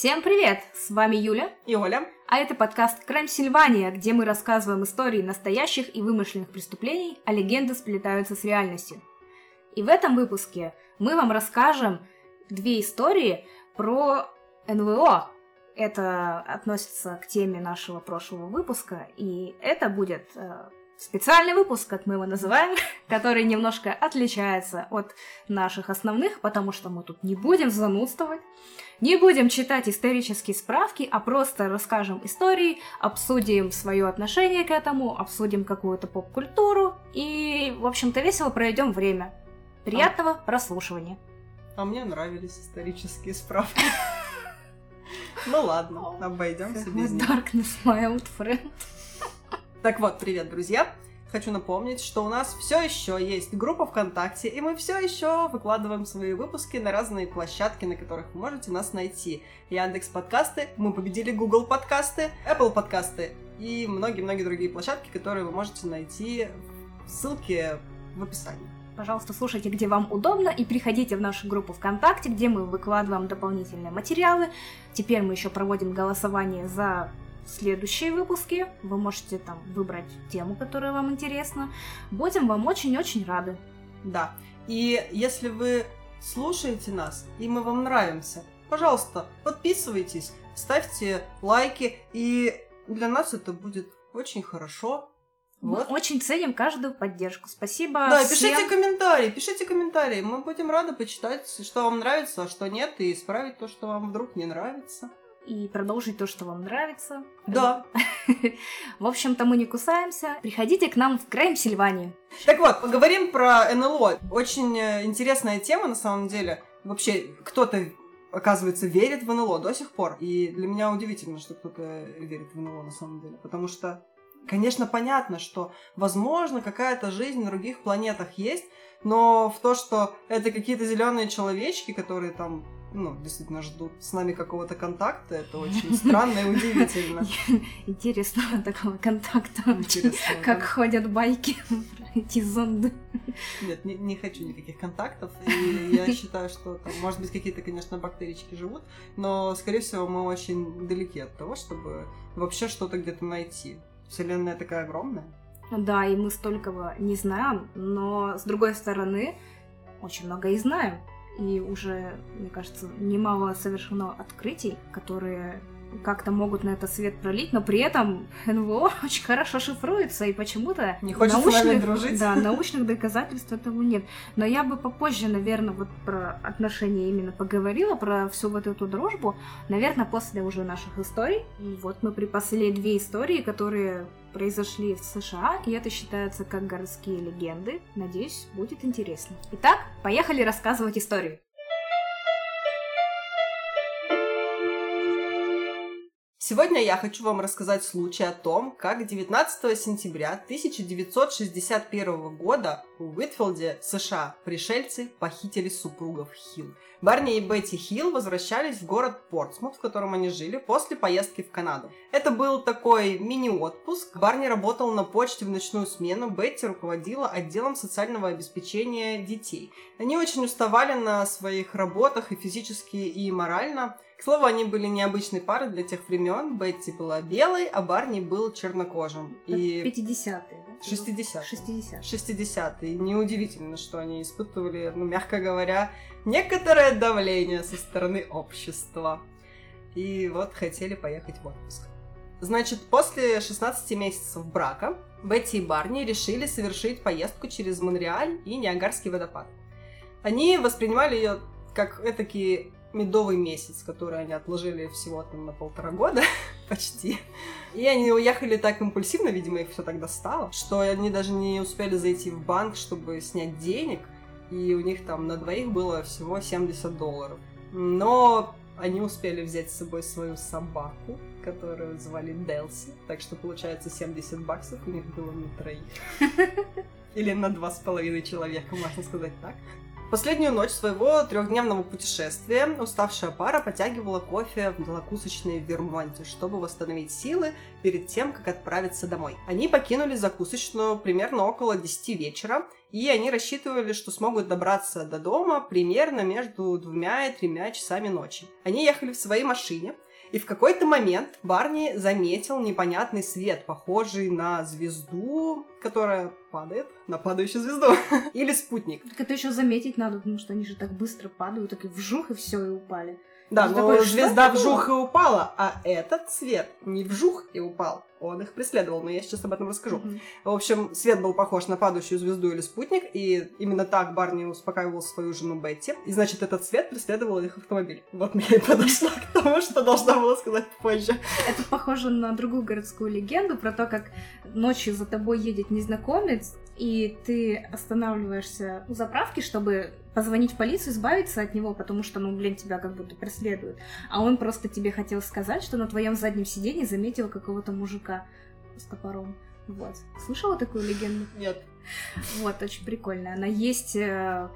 Всем привет! С вами Юля и Оля. А это подкаст «Крайм Сильвания», где мы рассказываем истории настоящих и вымышленных преступлений, а легенды сплетаются с реальностью. И в этом выпуске мы вам расскажем две истории про НВО. Это относится к теме нашего прошлого выпуска, и это будет э, специальный выпуск, как мы его называем, который немножко отличается от наших основных, потому что мы тут не будем занудствовать, не будем читать исторические справки, а просто расскажем истории, обсудим свое отношение к этому, обсудим какую-то поп-культуру и, в общем-то, весело проведем время. Приятного а... прослушивания. А мне нравились исторические справки. Ну ладно, обойдемся без них. Darkness, my old friend. Так вот, привет, друзья! Хочу напомнить, что у нас все еще есть группа ВКонтакте, и мы все еще выкладываем свои выпуски на разные площадки, на которых вы можете нас найти. Яндекс подкасты, мы победили Google подкасты, Apple подкасты и многие-многие другие площадки, которые вы можете найти в ссылке в описании. Пожалуйста, слушайте, где вам удобно, и приходите в нашу группу ВКонтакте, где мы выкладываем дополнительные материалы. Теперь мы еще проводим голосование за следующие выпуски. Вы можете там выбрать тему, которая вам интересна. Будем вам очень-очень рады. Да. И если вы слушаете нас, и мы вам нравимся, пожалуйста, подписывайтесь, ставьте лайки, и для нас это будет очень хорошо. Вот. Мы очень ценим каждую поддержку. Спасибо. Да, всем. пишите комментарии, пишите комментарии. Мы будем рады почитать, что вам нравится, а что нет, и исправить то, что вам вдруг не нравится и продолжить то, что вам нравится. Да. В общем-то, мы не кусаемся. Приходите к нам в Крайм Сильванию. Так вот, поговорим про НЛО. Очень э, интересная тема, на самом деле. Вообще, кто-то оказывается, верит в НЛО до сих пор. И для меня удивительно, что кто-то верит в НЛО на самом деле. Потому что, конечно, понятно, что, возможно, какая-то жизнь на других планетах есть, но в то, что это какие-то зеленые человечки, которые там ну, действительно ждут с нами какого-то контакта. Это очень странно и удивительно. Интересного такого контакта. Как ходят байки про эти зонды. Нет, не, не хочу никаких контактов. И я считаю, что там, может быть, какие-то, конечно, бактерички живут, но, скорее всего, мы очень далеки от того, чтобы вообще что-то где-то найти. Вселенная такая огромная. Да, и мы столького не знаем, но, с другой стороны, очень много и знаем и уже, мне кажется, немало совершено открытий, которые как-то могут на это свет пролить, но при этом НВО очень хорошо шифруется, и почему-то не хочется научных, дружить. Да, научных доказательств этому нет. Но я бы попозже, наверное, вот про отношения именно поговорила, про всю вот эту дружбу, наверное, после уже наших историй. И вот мы припасли две истории, которые произошли в США, и это считается как городские легенды. Надеюсь, будет интересно. Итак, поехали рассказывать историю. Сегодня я хочу вам рассказать случай о том, как 19 сентября 1961 года в Уитфилде, США, пришельцы похитили супругов Хилл. Барни и Бетти Хилл возвращались в город Портсмут, в котором они жили, после поездки в Канаду. Это был такой мини-отпуск. Барни работал на почте в ночную смену, Бетти руководила отделом социального обеспечения детей. Они очень уставали на своих работах и физически, и морально. К слову, они были необычной парой для тех времен. Бетти была белой, а Барни был чернокожим. И... 50-е, да? 60 60 60 Неудивительно, что они испытывали, ну, мягко говоря, некоторое давление со стороны общества. И вот хотели поехать в отпуск. Значит, после 16 месяцев брака Бетти и Барни решили совершить поездку через Монреаль и Ниагарский водопад. Они воспринимали ее как этакий медовый месяц, который они отложили всего там на полтора года почти. И они уехали так импульсивно, видимо, их все так достало, что они даже не успели зайти в банк, чтобы снять денег, и у них там на двоих было всего 70 долларов. Но они успели взять с собой свою собаку, которую звали Делси, так что получается 70 баксов у них было на троих. Или на два с половиной человека, можно сказать так. Последнюю ночь своего трехдневного путешествия уставшая пара потягивала кофе в закусочной в Вермонте, чтобы восстановить силы перед тем, как отправиться домой. Они покинули закусочную примерно около 10 вечера, и они рассчитывали, что смогут добраться до дома примерно между двумя и тремя часами ночи. Они ехали в своей машине, и в какой-то момент Барни заметил непонятный свет, похожий на звезду, которая падает, на падающую звезду. Или спутник. Так это еще заметить надо, потому что они же так быстро падают, так и вжух, и все, и упали. Да, но такой, звезда вжух и упала, а этот свет не вжух и упал. Он их преследовал, но я сейчас об этом расскажу. Мгм. В общем, свет был похож на падающую звезду или спутник, и именно так Барни успокаивал свою жену Бетти. И значит, этот свет преследовал их автомобиль. Вот я и подошла к тому, что должна была сказать позже. Это похоже на другую городскую легенду про то, как ночью за тобой едет незнакомец, и ты останавливаешься у заправки, чтобы позвонить в полицию, избавиться от него, потому что, ну, блин, тебя как будто преследуют. А он просто тебе хотел сказать, что на твоем заднем сиденье заметил какого-то мужика с топором. Вот. Слышала такую легенду? Нет. Вот, очень прикольная. Она есть э,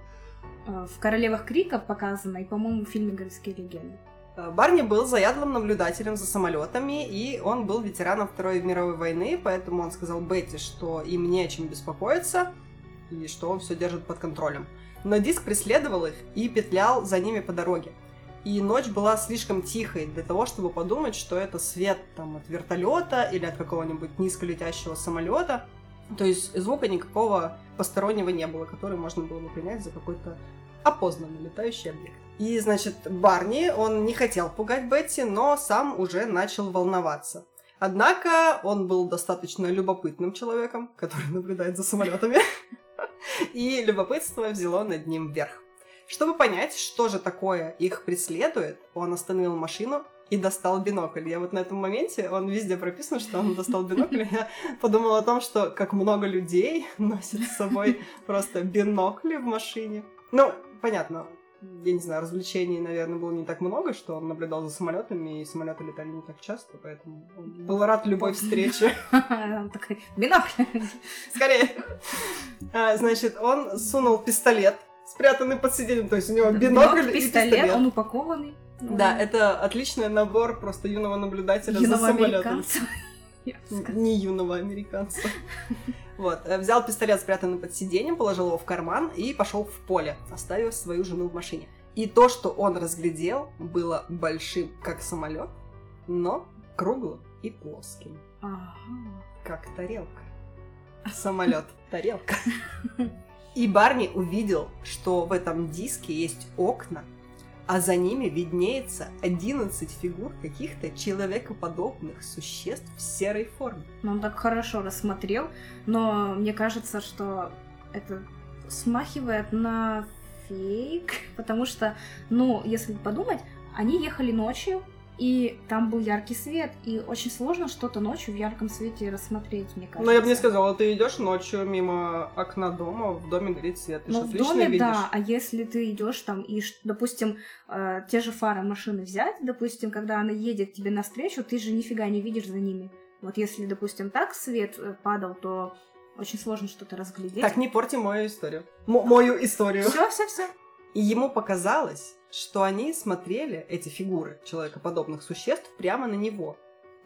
э, в «Королевах Крика» показана, и, по-моему, в фильме «Городские легенды». Э, Барни был заядлым наблюдателем за самолетами, и он был ветераном Второй мировой войны, поэтому он сказал Бетти, что им не о чем беспокоиться, и что он все держит под контролем. Но диск преследовал их и петлял за ними по дороге. И ночь была слишком тихой для того, чтобы подумать, что это свет там, от вертолета или от какого-нибудь низколетящего самолета. То есть звука никакого постороннего не было, который можно было бы принять за какой-то опознанный летающий объект. И, значит, Барни, он не хотел пугать Бетти, но сам уже начал волноваться. Однако он был достаточно любопытным человеком, который наблюдает за самолетами, и любопытство взяло над ним вверх. Чтобы понять, что же такое их преследует, он остановил машину и достал бинокль. Я вот на этом моменте, он везде прописан, что он достал бинокль, я подумала о том, что как много людей носит с собой просто бинокли в машине. Ну, понятно, я не знаю, развлечений, наверное, было не так много, что он наблюдал за самолетами, и самолеты летали не так часто, поэтому он был рад любой встрече. Он такой, бинокль. Скорее. А, Значит, он сунул пистолет, спрятанный под сиденьем, то есть у него бинокль и пистолет, он упакованный. Да, это отличный набор просто юного наблюдателя за самолетом. Не юного американца. Вот, э, взял пистолет, спрятанный под сиденьем, положил его в карман и пошел в поле, оставив свою жену в машине. И то, что он разглядел, было большим, как самолет, но круглым и плоским, Ага. как тарелка. Самолет, тарелка. И Барни увидел, что в этом диске есть окна, а за ними виднеется 11 фигур каких-то человекоподобных существ в серой форме. Ну, он так хорошо рассмотрел, но мне кажется, что это смахивает на фейк, потому что, ну, если подумать, они ехали ночью, и там был яркий свет, и очень сложно что-то ночью в ярком свете рассмотреть, мне кажется. Но Ну, я бы не сказала, ты идешь ночью мимо окна дома, в доме горит свет, ты Ну, в доме, видишь. да, а если ты идешь там и, допустим, э, те же фары машины взять, допустим, когда она едет тебе навстречу, ты же нифига не видишь за ними. Вот если, допустим, так свет э, падал, то очень сложно что-то разглядеть. Так, не порти мою историю. М- мою историю. все, все, все. И ему показалось, что они смотрели, эти фигуры человекоподобных существ, прямо на него.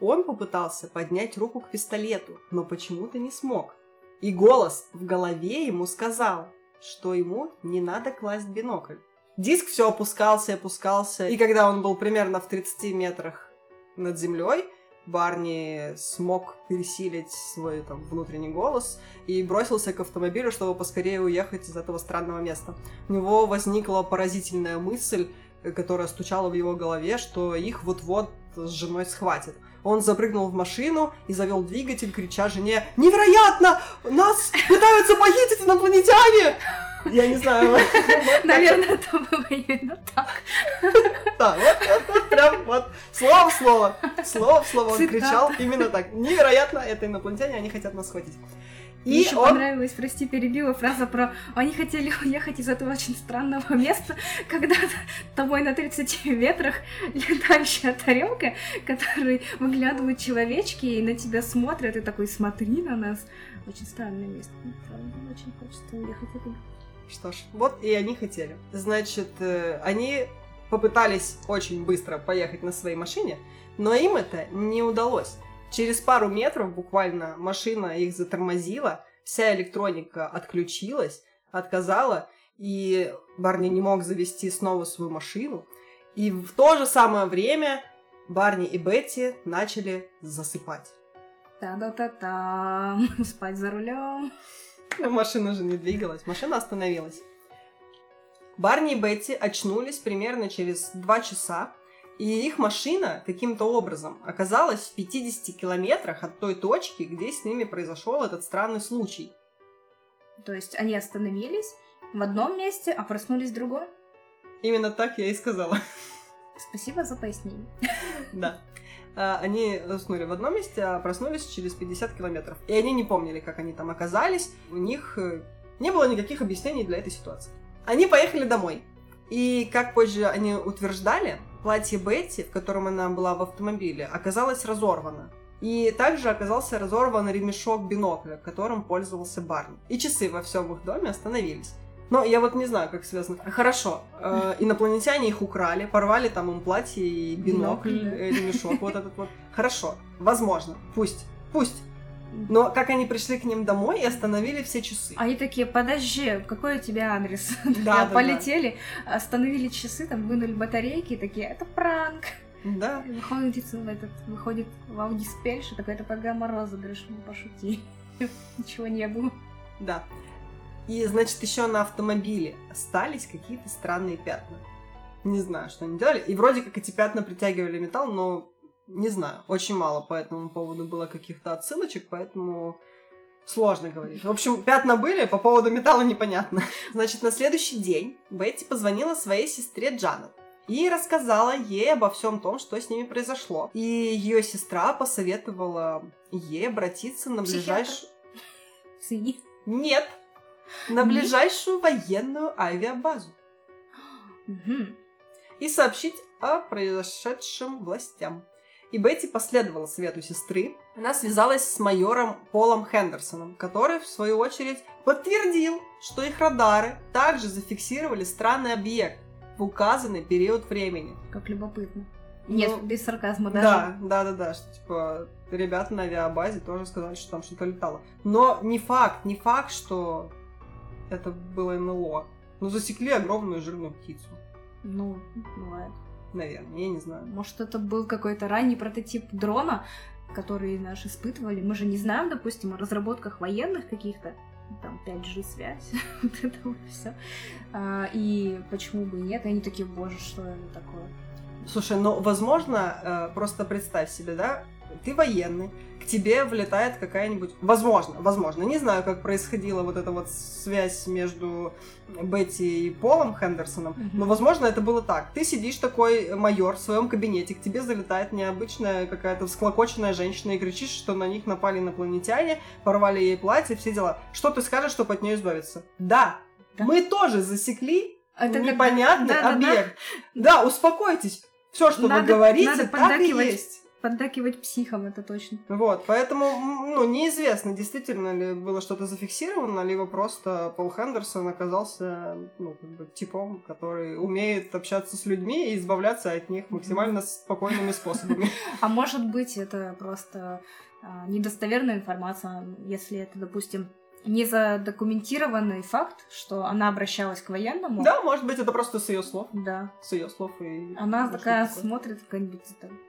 Он попытался поднять руку к пистолету, но почему-то не смог. И голос в голове ему сказал, что ему не надо класть бинокль. Диск все опускался и опускался, и когда он был примерно в 30 метрах над землей, Барни смог пересилить свой там, внутренний голос и бросился к автомобилю, чтобы поскорее уехать из этого странного места. У него возникла поразительная мысль, э, которая стучала в его голове, что их вот-вот с женой схватят. Он запрыгнул в машину и завел двигатель, крича жене «Невероятно! Нас пытаются похитить инопланетяне!» Я не знаю. Наверное, это было именно так. Да, вот, вот, прям вот слово в слово. Слово в слово он кричал именно так. Невероятно, это инопланетяне, они хотят нас схватить. Мне И еще он понравилась, прости, перебила фраза про «они хотели уехать из этого очень странного места, когда тобой на 30 метрах летающая тарелка, которой выглядывают человечки и на тебя смотрят, и такой «смотри на нас». Очень странное место. Правда, очень хочется уехать оттуда. Что ж, вот и они хотели. Значит, э, они попытались очень быстро поехать на своей машине, но им это не удалось. Через пару метров буквально машина их затормозила, вся электроника отключилась, отказала, и Барни не мог завести снова свою машину. И в то же самое время Барни и Бетти начали засыпать. Та-да-та-та, спать за рулем. Но машина же не двигалась, машина остановилась. Барни и Бетти очнулись примерно через два часа, и их машина каким-то образом оказалась в 50 километрах от той точки, где с ними произошел этот странный случай. То есть они остановились в одном месте, а проснулись в другом? Именно так я и сказала. Спасибо за пояснение. Да. А, они уснули в одном месте, а проснулись через 50 километров. И они не помнили, как они там оказались. У них э, не было никаких объяснений для этой ситуации. Они поехали домой. И, как позже они утверждали, платье Бетти, в котором она была в автомобиле, оказалось разорвано. И также оказался разорван ремешок бинокля, которым пользовался Барни. И часы во всем их доме остановились. Но я вот не знаю, как связано. Хорошо, э, инопланетяне их украли, порвали там им платье и бинокль, Бинокль, э, ремешок вот этот вот. Хорошо, возможно, пусть, пусть. Но как они пришли к ним домой и остановили все часы. Они такие, подожди, какой у тебя адрес? Да, да, Полетели, остановили часы, там вынули батарейки, и такие, это пранк. Да. Выходит в этот, выходит в Ауди Спельш, и такой, это программа розыгрыш, ну пошути. Ничего не было. Да. И, значит, еще на автомобиле остались какие-то странные пятна. Не знаю, что они делали. И вроде как эти пятна притягивали металл, но не знаю. Очень мало по этому поводу было каких-то отсылочек, поэтому сложно говорить. В общем, пятна были, по поводу металла непонятно. Значит, на следующий день Бетти позвонила своей сестре Джанет и рассказала ей обо всем том, что с ними произошло. И ее сестра посоветовала ей обратиться на ближайшую... Нет, на ближайшую военную авиабазу и сообщить о произошедшем властям. И Бетти последовала совету сестры. Она связалась с майором Полом Хендерсоном, который, в свою очередь, подтвердил, что их радары также зафиксировали странный объект в указанный период времени. Как любопытно. Ну, Нет, без сарказма даже. Да, да, да, да, что типа ребята на авиабазе тоже сказали, что там что-то летало. Но не факт, не факт, что это было НЛО. Ну, засекли огромную жирную птицу. Ну, бывает. Наверное, я не знаю. Может, это был какой-то ранний прототип дрона, который наш испытывали. Мы же не знаем, допустим, о разработках военных каких-то. Там 5G связь, вот это вот все. И почему бы и нет? И они такие, боже, что это такое? Слушай, ну, возможно, э, просто представь себе, да, ты военный, к тебе влетает какая-нибудь... Возможно, возможно. Не знаю, как происходила вот эта вот связь между Бетти и Полом Хендерсоном, но, возможно, это было так. Ты сидишь такой майор в своем кабинете, к тебе залетает необычная какая-то всклокоченная женщина и кричишь, что на них напали инопланетяне, порвали ей платье, все дела. Что ты скажешь, чтобы от нее избавиться? Да, Да. мы тоже засекли Это как- непонятный да-да-да. объект. Да, успокойтесь. Все, что Надо- вы говорите, надо так и есть. Поддакивать психам, это точно. Вот, поэтому, ну, неизвестно, действительно ли было что-то зафиксировано, либо просто Пол Хендерсон оказался, ну, как бы, типом, который умеет общаться с людьми и избавляться от них максимально спокойными способами. А может быть, это просто а, недостоверная информация, если это, допустим, не задокументированный факт, что она обращалась к военному. Да, может быть, это просто с ее слов. Да. С ее слов и... Она такая такое. смотрит какое-нибудь это, а,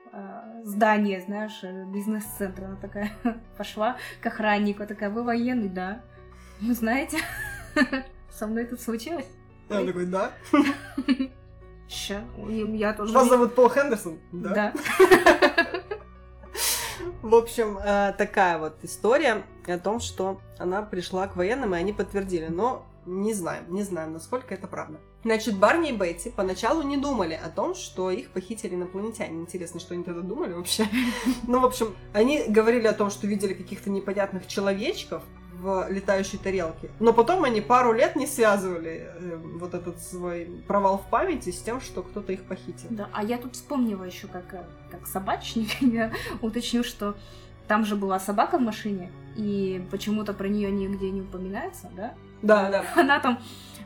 здание, знаешь, э, бизнес-центр. Она такая пошла к охраннику, такая, вы военный, да? Вы знаете, со мной это случилось? Он такой, да? Ща, я тоже... Вас зовут Пол Хендерсон? Да. В общем, э, такая вот история о том, что она пришла к военным, и они подтвердили. Но не знаем, не знаем, насколько это правда. Значит, Барни и Бетти поначалу не думали о том, что их похитили инопланетяне. Интересно, что они тогда думали вообще. Ну, в общем, они говорили о том, что видели каких-то непонятных человечков в летающей тарелке. Но потом они пару лет не связывали э, вот этот свой провал в памяти с тем, что кто-то их похитил. Да, а я тут вспомнила еще как, э, как собачник, я уточню, что там же была собака в машине, и почему-то про нее нигде не упоминается, да? Да, да. Она там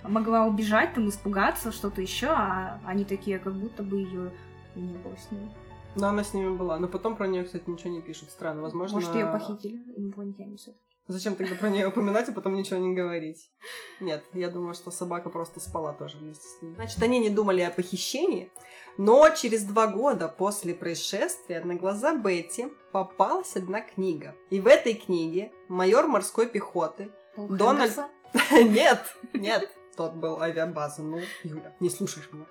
могла убежать, там, испугаться, что-то еще, а они такие, как будто бы ее не было с ними. Но она с ними была. Но потом про нее, кстати, ничего не пишут. Странно. Возможно... Может, ее похитили инопланетяне все Зачем тогда про нее упоминать, а потом ничего не говорить? Нет, я думаю, что собака просто спала тоже вместе с ним. Значит, они не думали о похищении, но через два года после происшествия на глаза Бетти попалась одна книга. И в этой книге майор морской пехоты Пол Дональд... Хендерса? Нет, нет, тот был авиабаза. Ну, Юля, не слушаешь меня.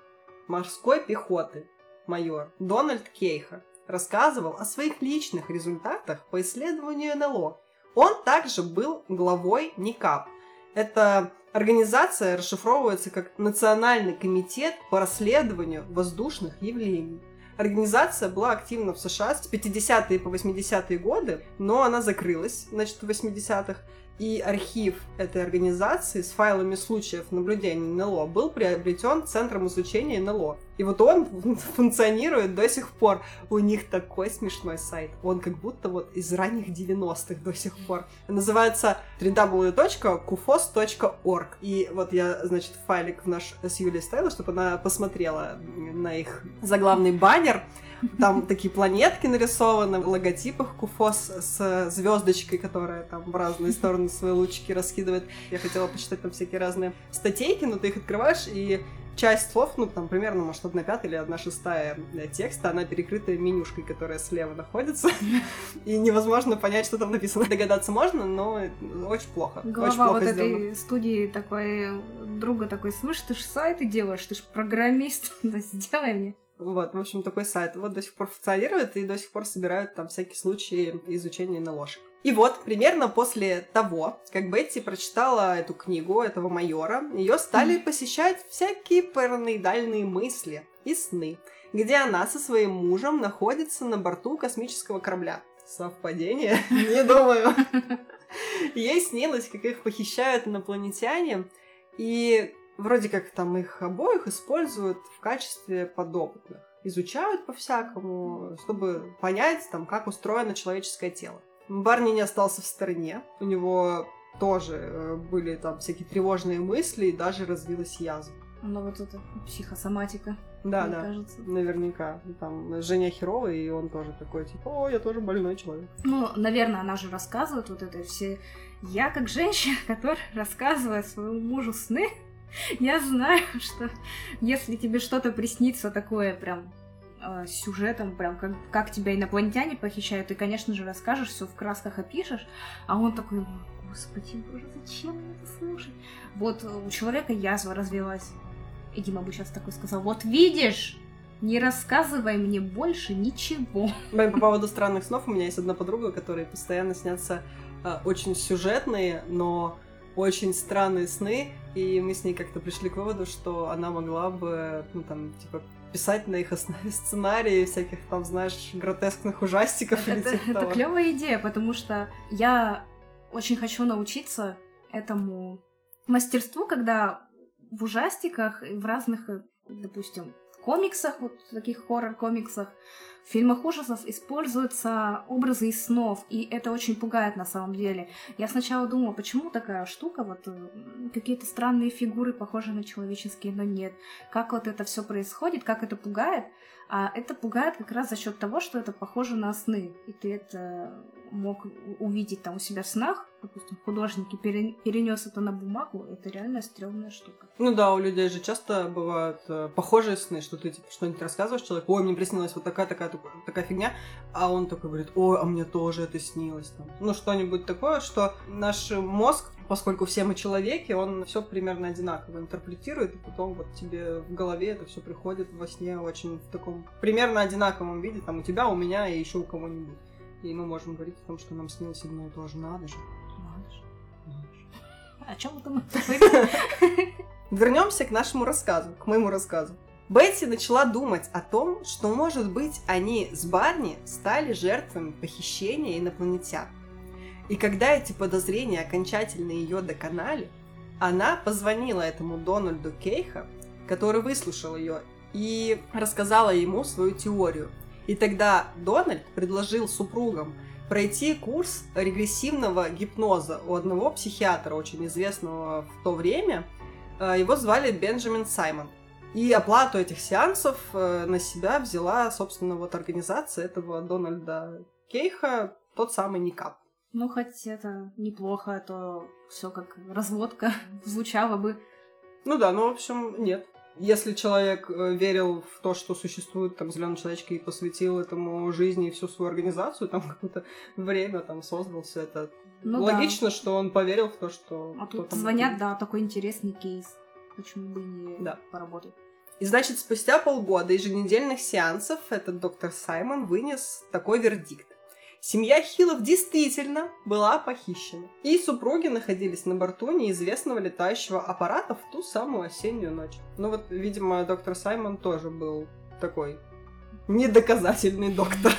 Морской пехоты майор Дональд Кейха рассказывал о своих личных результатах по исследованию НЛО. Он также был главой НИКАП. Эта организация расшифровывается как Национальный комитет по расследованию воздушных явлений. Организация была активна в США с 50-е по 80-е годы, но она закрылась, значит, в 80-х. И архив этой организации с файлами случаев наблюдений НЛО был приобретен Центром изучения НЛО. И вот он функционирует до сих пор. У них такой смешной сайт. Он как будто вот из ранних 90-х до сих пор. Называется www.kufos.org. И вот я, значит, файлик в наш с Юлей ставила, чтобы она посмотрела на их заглавный баннер. Там такие планетки нарисованы, в логотипах Куфос с звездочкой, которая там в разные стороны свои лучики раскидывает. Я хотела почитать там всякие разные статейки, но ты их открываешь, и часть слов, ну, там, примерно, может, одна пятая или одна шестая э, текста, она перекрыта менюшкой, которая слева находится, и невозможно понять, что там написано. Догадаться можно, но очень плохо. Глава очень плохо вот сделано. этой студии такой, друга такой, слышь, ты же сайты делаешь, ты же программист, да сделай мне. Вот, в общем, такой сайт. Вот до сих пор функционирует, и до сих пор собирают там всякие случаи изучения НЛОшек. И вот, примерно после того, как Бетти прочитала эту книгу этого майора, ее стали посещать всякие параноидальные мысли и сны, где она со своим мужем находится на борту космического корабля. Совпадение? Не думаю. Ей снилось, как их похищают инопланетяне, и вроде как там их обоих используют в качестве подопытных. Изучают по-всякому, чтобы понять, там, как устроено человеческое тело. Барни не остался в стороне. У него тоже э, были там всякие тревожные мысли, и даже развилась язва. Ну вот это психосоматика, Да, мне да, кажется. наверняка. Там Женя херовый, и он тоже такой, типа, о, я тоже больной человек. Ну, наверное, она же рассказывает вот это все. Я как женщина, которая рассказывает своему мужу сны, я знаю, что если тебе что-то приснится такое прям э, сюжетом, прям как, как тебя инопланетяне похищают, ты, конечно же, расскажешь, все в красках опишешь, а он такой, «О, господи, боже, зачем мне это слушать? Вот э, у человека язва развилась. И Дима бы сейчас такой сказал, вот видишь, не рассказывай мне больше ничего. По поводу странных снов, у меня есть одна подруга, которой постоянно снятся э, очень сюжетные, но очень странные сны, и мы с ней как-то пришли к выводу, что она могла бы, ну там, типа, писать на их основе сценарии всяких там, знаешь, гротескных ужастиков или Это, типа это того. клевая идея, потому что я очень хочу научиться этому мастерству, когда в ужастиках и в разных, э, допустим, комиксах, вот таких хоррор-комиксах, в фильмах ужасов используются образы из снов, и это очень пугает на самом деле. Я сначала думала, почему такая штука, вот э, какие-то странные фигуры, похожие на человеческие, но нет. Как вот это все происходит, как это пугает, а это пугает как раз за счет того, что это похоже на сны. И ты это мог увидеть там у себя в снах, допустим, художники перенес это на бумагу, это реально стрёмная штука. Ну да, у людей же часто бывают э, похожие сны, что ты типа, что-нибудь рассказываешь человеку, ой, мне приснилась вот такая, такая, такая фигня, а он такой говорит, ой, а мне тоже это снилось. Там. Ну, что-нибудь такое, что наш мозг, поскольку все мы человеки, он все примерно одинаково интерпретирует, и потом вот тебе в голове это все приходит во сне очень в таком примерно одинаковом виде, там у тебя, у меня и еще у кого-нибудь. И мы можем говорить о том, что нам снилось одно и то же. Надо же. Надо же. надо же. О чем это мы? Вернемся к нашему рассказу, к моему рассказу. Бетти начала думать о том, что, может быть, они с Барни стали жертвами похищения инопланетян. И когда эти подозрения окончательно ее доконали, она позвонила этому Дональду Кейха, который выслушал ее и рассказала ему свою теорию. И тогда Дональд предложил супругам пройти курс регрессивного гипноза у одного психиатра, очень известного в то время, Э, его звали Бенджамин Саймон. И оплату этих сеансов э, на себя взяла, собственно, вот организация этого Дональда Кейха, тот самый Никап. Ну, хоть это неплохо, а то все как разводка звучало бы. Ну да, ну, в общем, нет. Если человек э, верил в то, что существует там зеленый человечек и посвятил этому жизни и всю свою организацию, там какое-то время там создал все это, ну, логично, да. что он поверил в то, что... А тут звонят, да, такой интересный кейс. Почему бы не да. поработать? И значит, спустя полгода еженедельных сеансов этот доктор Саймон вынес такой вердикт. Семья Хиллов действительно была похищена. И супруги находились на борту неизвестного летающего аппарата в ту самую осеннюю ночь. Ну вот, видимо, доктор Саймон тоже был такой недоказательный доктор.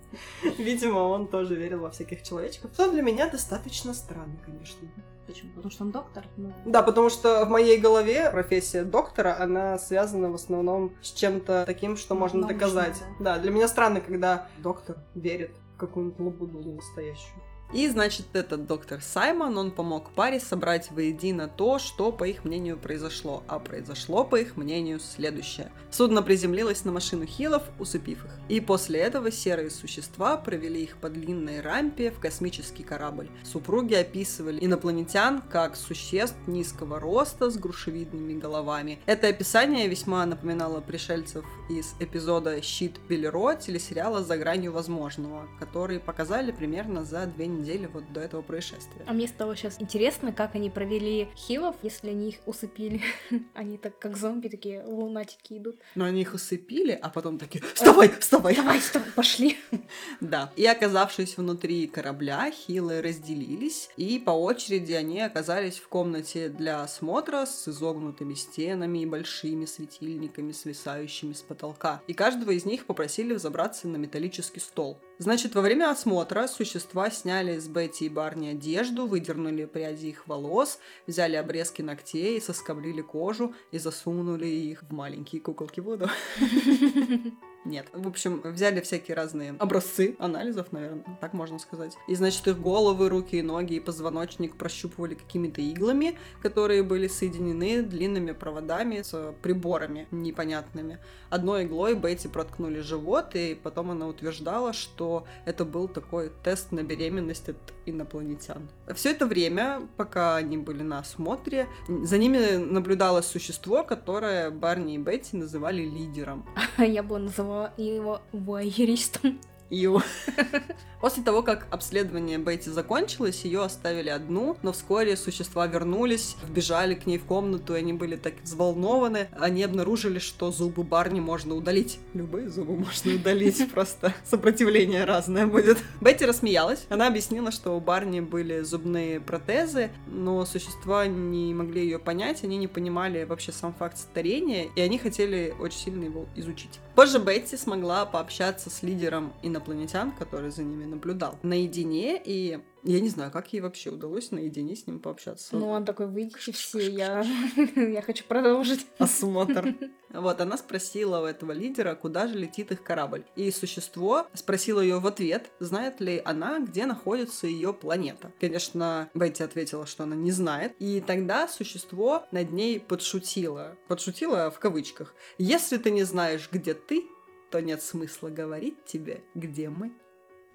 Видимо, он тоже верил во всяких человечков. Что для меня достаточно странно, конечно. Почему? Потому что он доктор? Ну... Да, потому что в моей голове профессия доктора, она связана в основном с чем-то таким, что можно Научно, доказать. Да. да, для меня странно, когда доктор верит какую-нибудь лабуду настоящую. И, значит, этот доктор Саймон, он помог паре собрать воедино то, что, по их мнению, произошло. А произошло, по их мнению, следующее. Судно приземлилось на машину Хилов, усыпив их. И после этого серые существа провели их по длинной рампе в космический корабль. Супруги описывали инопланетян как существ низкого роста с грушевидными головами. Это описание весьма напоминало пришельцев из эпизода «Щит Белеро» телесериала «За гранью возможного», который показали примерно за две недели вот до этого происшествия. А мне стало сейчас интересно, как они провели хилов, если они их усыпили. они так как зомби такие лунатики идут. Но они их усыпили, а потом такие «Вставай, вставай!» «Давай, вставай, пошли!» Да. И оказавшись внутри корабля, хилы разделились, и по очереди они оказались в комнате для осмотра с изогнутыми стенами и большими светильниками, свисающими с потолка. И каждого из них попросили взобраться на металлический стол. Значит, во время осмотра существа сняли с Бетти и Барни одежду, выдернули пряди их волос, взяли обрезки ногтей, соскоблили кожу и засунули их в маленькие куколки воду. Нет. В общем, взяли всякие разные образцы анализов, наверное, так можно сказать. И, значит, их головы, руки и ноги и позвоночник прощупывали какими-то иглами, которые были соединены длинными проводами с приборами непонятными. Одной иглой Бетти проткнули живот, и потом она утверждала, что это был такой тест на беременность от инопланетян. Все это время, пока они были на осмотре, за ними наблюдалось существо, которое Барни и Бетти называли лидером. Я бы называла его воеристом. Ю. После того, как обследование Бетти закончилось, ее оставили одну, но вскоре существа вернулись, вбежали к ней в комнату, и они были так взволнованы. Они обнаружили, что зубы Барни можно удалить. Любые зубы можно удалить, просто сопротивление разное будет. Бетти рассмеялась. Она объяснила, что у Барни были зубные протезы, но существа не могли ее понять, они не понимали вообще сам факт старения, и они хотели очень сильно его изучить. Позже Бетти смогла пообщаться с лидером инопланетян, который за ними наблюдал, наедине, и я не знаю, как ей вообще удалось наедине с ним пообщаться. Ну, он такой, выйдите все, я, я хочу продолжить. Осмотр. Вот, она спросила у этого лидера, куда же летит их корабль. И существо спросило ее в ответ, знает ли она, где находится ее планета. Конечно, Бетти ответила, что она не знает. И тогда существо над ней подшутило. Подшутило в кавычках. Если ты не знаешь, где ты, то нет смысла говорить тебе, где мы.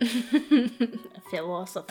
Философ.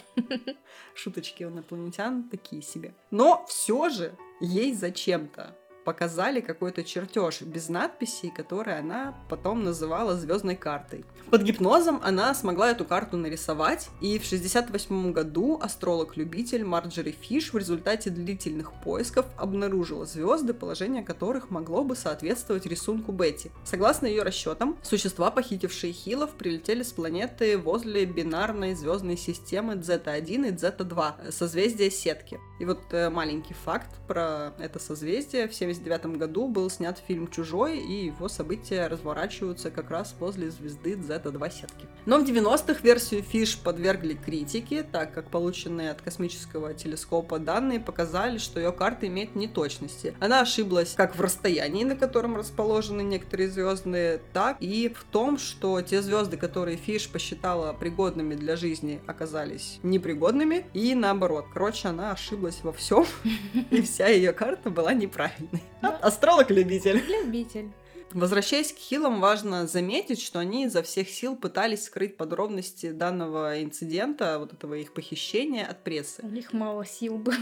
Шуточки у инопланетян такие себе. Но все же ей зачем-то показали какой-то чертеж без надписей, который она потом называла звездной картой. Под гипнозом она смогла эту карту нарисовать, и в 68 году астролог-любитель Марджери Фиш в результате длительных поисков обнаружила звезды, положение которых могло бы соответствовать рисунку Бетти. Согласно ее расчетам, существа, похитившие Хилов, прилетели с планеты возле бинарной звездной системы Z1 и Z2, созвездия Сетки. И вот э, маленький факт про это созвездие. В 1979 году был снят фильм «Чужой», и его события разворачиваются как раз возле звезды Z2 сетки. Но в 90-х версию Фиш подвергли критике, так как полученные от космического телескопа данные показали, что ее карта имеет неточности. Она ошиблась как в расстоянии, на котором расположены некоторые звезды, так и в том, что те звезды, которые Фиш посчитала пригодными для жизни, оказались непригодными, и наоборот. Короче, она ошиблась во всем, и вся ее карта была неправильной. Астролог-любитель. Любитель. Возвращаясь к хилам, важно заметить, что они изо всех сил пытались скрыть подробности данного инцидента, вот этого их похищения от прессы. У них мало сил было.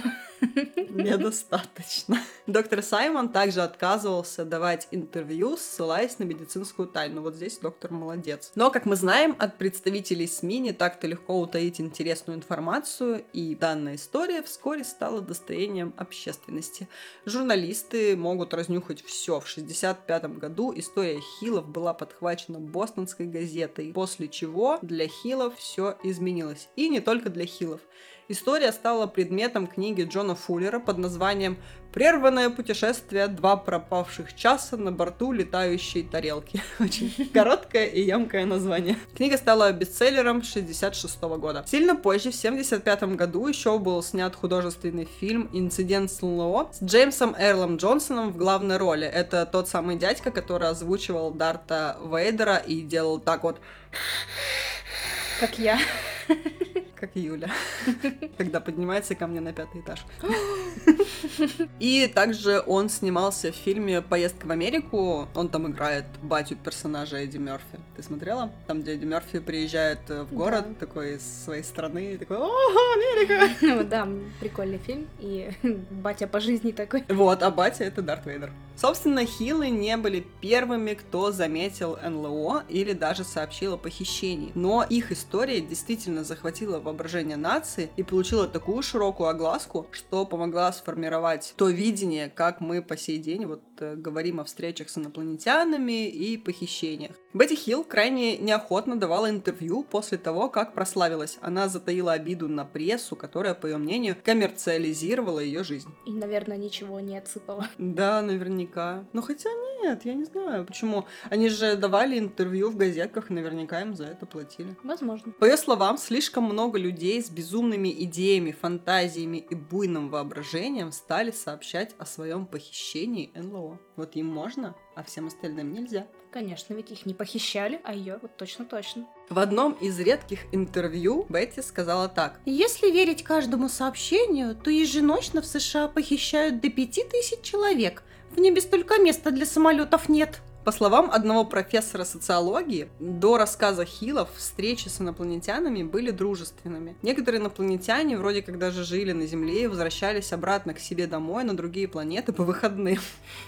Недостаточно. Доктор Саймон также отказывался давать интервью, ссылаясь на медицинскую тайну. Вот здесь доктор молодец. Но, как мы знаем, от представителей СМИ не так-то легко утаить интересную информацию, и данная история вскоре стала достоянием общественности. Журналисты могут разнюхать все. В 65 году году история Хилов была подхвачена бостонской газетой, после чего для Хилов все изменилось. И не только для Хилов. История стала предметом книги Джона Фуллера под названием «Прерванное путешествие. Два пропавших часа на борту летающей тарелки». Очень короткое и емкое название. Книга стала бестселлером 66 года. Сильно позже, в 75 году, еще был снят художественный фильм «Инцидент с ЛО» с Джеймсом Эрлом Джонсоном в главной роли. Это тот самый дядька, который озвучивал Дарта Вейдера и делал так вот... Как я как Юля, когда поднимается ко мне на пятый этаж. И также он снимался в фильме «Поездка в Америку». Он там играет батю персонажа Эдди Мерфи. Ты смотрела? Там, где Эдди Мерфи приезжает э, в город да. такой из своей страны, и такой «О, Америка!» Ну да, прикольный фильм, и батя по жизни такой. Вот, а батя — это Дарт Вейдер. Собственно, Хилы не были первыми, кто заметил НЛО или даже сообщил о похищении. Но их история действительно захватила воображение нации и получила такую широкую огласку, что помогла сформировать то видение, как мы по сей день вот говорим о встречах с инопланетянами и похищениях. Бетти Хилл крайне неохотно давала интервью после того, как прославилась. Она затаила обиду на прессу, которая, по ее мнению, коммерциализировала ее жизнь. И, наверное, ничего не отсыпала. Да, наверняка. Ну, хотя нет, я не знаю, почему. Они же давали интервью в газетках, наверняка им за это платили. Возможно. По ее словам, слишком много людей с безумными идеями, фантазиями и буйным воображением стали сообщать о своем похищении НЛО. Вот им можно, а всем остальным нельзя. Конечно, ведь их не похищали, а ее вот точно-точно. В одном из редких интервью Бетти сказала так. Если верить каждому сообщению, то еженочно в США похищают до пяти тысяч человек. В небе столько места для самолетов нет. По словам одного профессора социологии, до рассказа Хилов встречи с инопланетянами были дружественными. Некоторые инопланетяне вроде как даже жили на Земле и возвращались обратно к себе домой на другие планеты по выходным.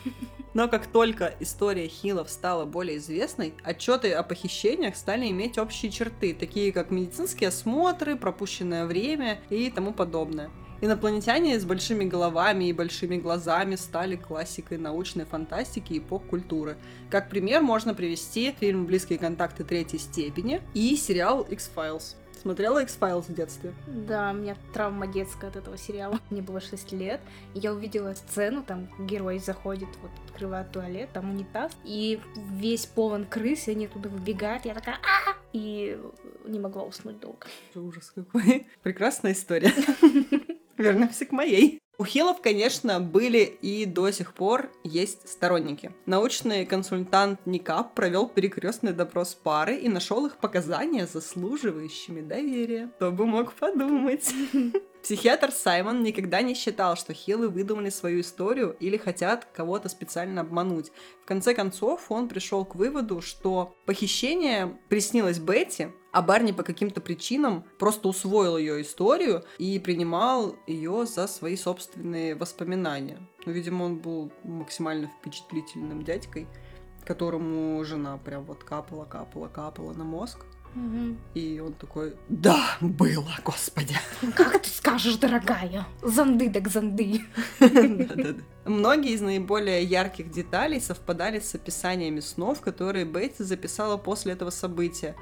Но как только история Хилов стала более известной, отчеты о похищениях стали иметь общие черты, такие как медицинские осмотры, пропущенное время и тому подобное. Инопланетяне с большими головами и большими глазами стали классикой научной фантастики и поп-культуры. Как пример можно привести фильм «Близкие контакты третьей степени» и сериал X-Files. Смотрела X-Files в детстве? Да, у меня травма детская от этого сериала. Мне было 6 лет, и я увидела сцену, там герой заходит, вот открывает туалет, там унитаз, и весь полон крыс, и они туда выбегают, я такая а и не могла уснуть долго. Ужас какой. Прекрасная история. Вернемся к моей. У Хилов, конечно, были и до сих пор есть сторонники. Научный консультант Никап провел перекрестный допрос пары и нашел их показания заслуживающими доверия. Кто бы мог подумать. Психиатр Саймон никогда не считал, что Хиллы выдумали свою историю или хотят кого-то специально обмануть. В конце концов, он пришел к выводу, что похищение приснилось Бетти, а Барни по каким-то причинам просто усвоил ее историю и принимал ее за свои собственные воспоминания. Ну, видимо, он был максимально впечатлительным дядькой, которому жена прям вот капала, капала, капала на мозг. Угу. И он такой, да, было, господи. Как ты скажешь, дорогая? Занды так занды. Многие из наиболее ярких деталей совпадали с описаниями снов, которые Бетти записала после этого события.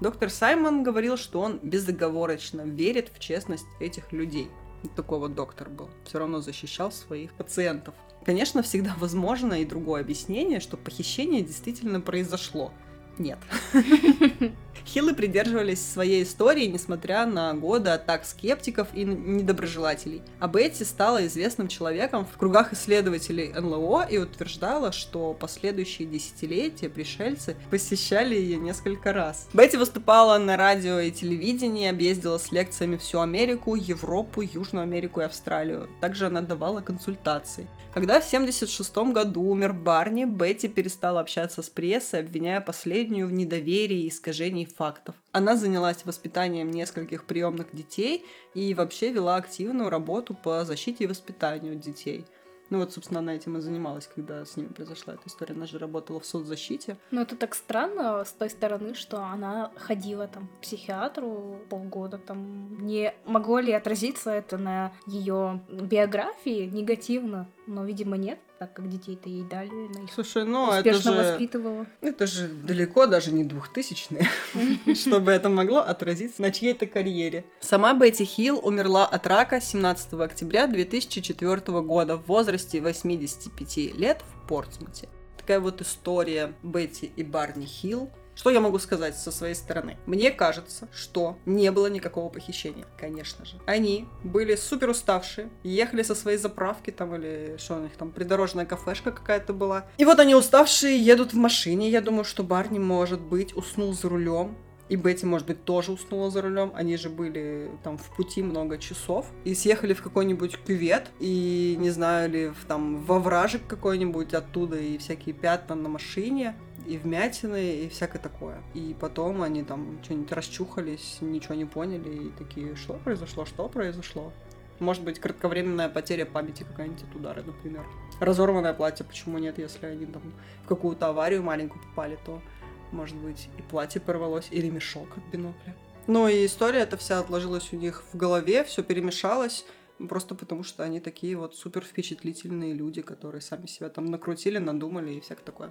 Доктор Саймон говорил, что он безоговорочно верит в честность этих людей. такой вот доктор был. Все равно защищал своих пациентов. Конечно, всегда возможно и другое объяснение, что похищение действительно произошло. Нет. Хиллы придерживались своей истории, несмотря на годы атак скептиков и недоброжелателей. А Бетти стала известным человеком в кругах исследователей НЛО и утверждала, что последующие десятилетия пришельцы посещали ее несколько раз. Бетти выступала на радио и телевидении, объездила с лекциями всю Америку, Европу, Южную Америку и Австралию. Также она давала консультации. Когда в 1976 году умер Барни, Бетти перестала общаться с прессой, обвиняя последнюю в недоверии и искажении фактов. Она занялась воспитанием нескольких приемных детей и вообще вела активную работу по защите и воспитанию детей. Ну вот, собственно, она этим и занималась, когда с ними произошла эта история. Она же работала в соцзащите. Ну это так странно с той стороны, что она ходила там к психиатру полгода. Там не могло ли отразиться это на ее биографии негативно? Но, видимо, нет так как детей-то ей дали, она их Слушай, ну успешно это же... воспитывала. Это же далеко даже не двухтысячные, чтобы это могло отразиться на чьей-то карьере. Сама Бетти Хилл умерла от рака 17 октября 2004 года в возрасте 85 лет в Портсмуте. Такая вот история Бетти и Барни Хилл. Что я могу сказать со своей стороны? Мне кажется, что не было никакого похищения, конечно же. Они были супер уставшие, ехали со своей заправки там или что у них там, придорожная кафешка какая-то была. И вот они уставшие едут в машине. Я думаю, что Барни, может быть, уснул за рулем. И Бетти, может быть, тоже уснула за рулем. Они же были там в пути много часов. И съехали в какой-нибудь кювет. И не знаю ли, в, там во вражек какой-нибудь оттуда. И всякие пятна на машине и вмятины, и всякое такое. И потом они там что-нибудь расчухались, ничего не поняли, и такие, что произошло, что произошло. Может быть, кратковременная потеря памяти какая-нибудь от удара, например. Разорванное платье, почему нет, если они там в какую-то аварию маленькую попали, то, может быть, и платье порвалось, или мешок от бинокля. Ну и история эта вся отложилась у них в голове, все перемешалось, просто потому что они такие вот супер впечатлительные люди, которые сами себя там накрутили, надумали и всякое такое.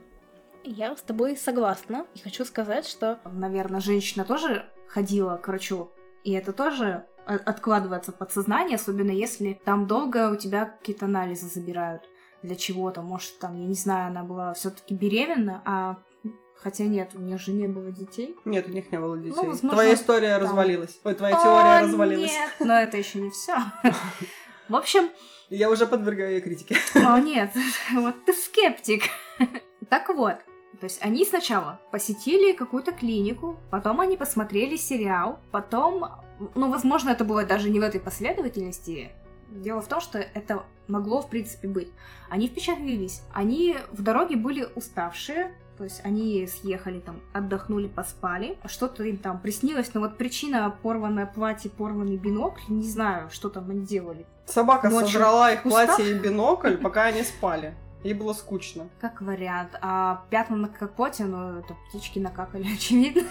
Я с тобой согласна. И хочу сказать, что, наверное, женщина тоже ходила к врачу. И это тоже откладывается в подсознание, особенно если там долго у тебя какие-то анализы забирают для чего-то. Может, там, я не знаю, она была все-таки беременна, а Хотя нет, у нее же не было детей. Нет, у них не было детей. Ну, возможно, твоя история там... развалилась. Ой, твоя О, теория развалилась. Нет, но это еще не все. В общем. Я уже подвергаю ей критике. О, нет, вот ты скептик. Так вот, то есть они сначала посетили какую-то клинику, потом они посмотрели сериал, потом, ну, возможно, это было даже не в этой последовательности. Дело в том, что это могло, в принципе, быть. Они впечатлились. Они в дороге были уставшие, то есть они съехали там, отдохнули, поспали. Что-то им там приснилось, но вот причина порванное платье, порванный бинокль, не знаю, что там они делали. Собака Ночью сожрала их платье и бинокль, пока они спали. Ей было скучно. Как вариант. А пятна на капоте, ну, это птички накакали, очевидно.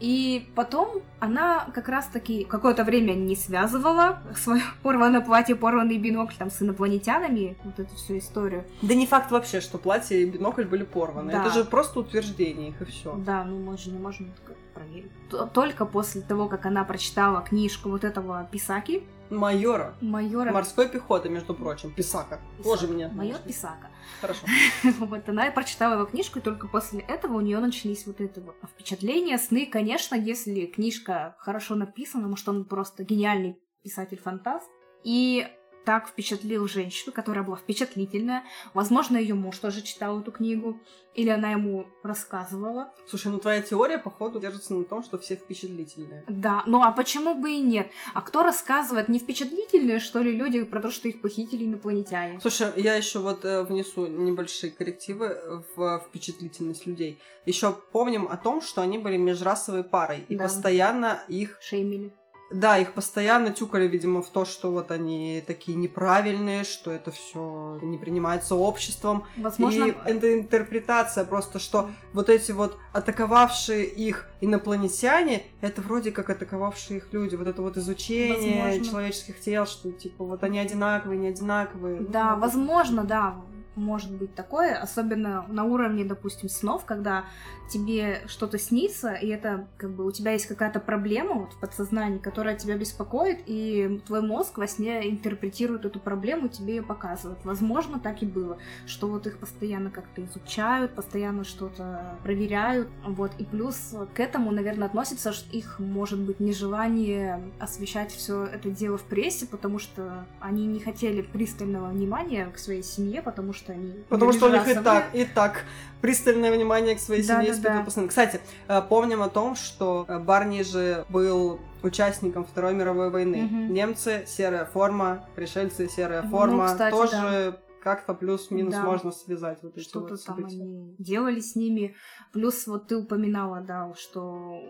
И потом она как раз-таки какое-то время не связывала свое порванное платье, порванный бинокль там с инопланетянами, вот эту всю историю. Да не факт вообще, что платье и бинокль были порваны. Да. Это же просто утверждение их и все. Да, ну мы же не можем проверить. Только после того, как она прочитала книжку вот этого Писаки, Майора. Майора. Морской пехоты, между прочим. Писака. Писака. Тоже мне. Майор Писака. Хорошо. вот она прочитала его книжку, и только после этого у нее начались вот это вот впечатления, сны. Конечно, если книжка хорошо написана, может, он просто гениальный писатель-фантаст. И так впечатлил женщину, которая была впечатлительная. Возможно, ее муж тоже читал эту книгу, или она ему рассказывала. Слушай, ну твоя теория, походу, держится на том, что все впечатлительные. Да, ну а почему бы и нет? А кто рассказывает, не впечатлительные, что ли, люди про то, что их похитили инопланетяне? Слушай, я еще вот э, внесу небольшие коррективы в впечатлительность людей. Еще помним о том, что они были межрасовой парой, и да. постоянно их... Шеймили. Да, их постоянно тюкали, видимо, в то, что вот они такие неправильные, что это все не принимается обществом. Возможно. И это интерпретация просто, что вот эти вот атаковавшие их инопланетяне, это вроде как атаковавшие их люди. Вот это вот изучение возможно. человеческих тел, что типа вот они одинаковые, не одинаковые. Да, возможно, да. Может быть такое, особенно на уровне, допустим, снов, когда тебе что-то снится, и это как бы у тебя есть какая-то проблема вот в подсознании, которая тебя беспокоит, и твой мозг во сне интерпретирует эту проблему, тебе ее показывает. Возможно, так и было, что вот их постоянно как-то изучают, постоянно что-то проверяют, вот, и плюс к этому, наверное, относится их, может быть, нежелание освещать все это дело в прессе, потому что они не хотели пристального внимания к своей семье, потому что они... Потому что у них и так, и так пристальное внимание к своей Да, семье да, испытывают да. постоянно. Кстати, э, помним о том, что э, Барни же был участником Второй мировой войны. Мгм. Немцы, серая форма, пришельцы, серая Ну, форма. кстати, Тоже как-то плюс-минус Да. можно связать вот эти что-то вот там события. они делали с ними. Плюс вот ты упоминала, да, что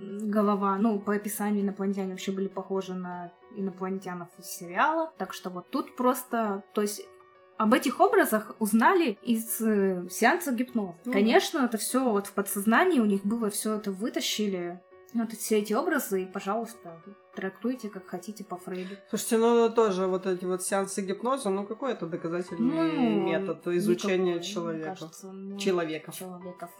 голова, ну, по описанию инопланетяне вообще были похожи на инопланетянов из сериала. Так что вот тут просто, то есть об этих образах узнали из э, сеанса гипноза. Ну. Конечно, это все вот в подсознании у них было, все это вытащили. Вот все эти образы, и, пожалуйста, трактуйте как хотите по Фрейду. Слушайте, ну тоже вот эти вот сеансы гипноза, ну какой это доказательный Ну, метод изучения никакой, человека? кажется, ну, Человеков. человеков.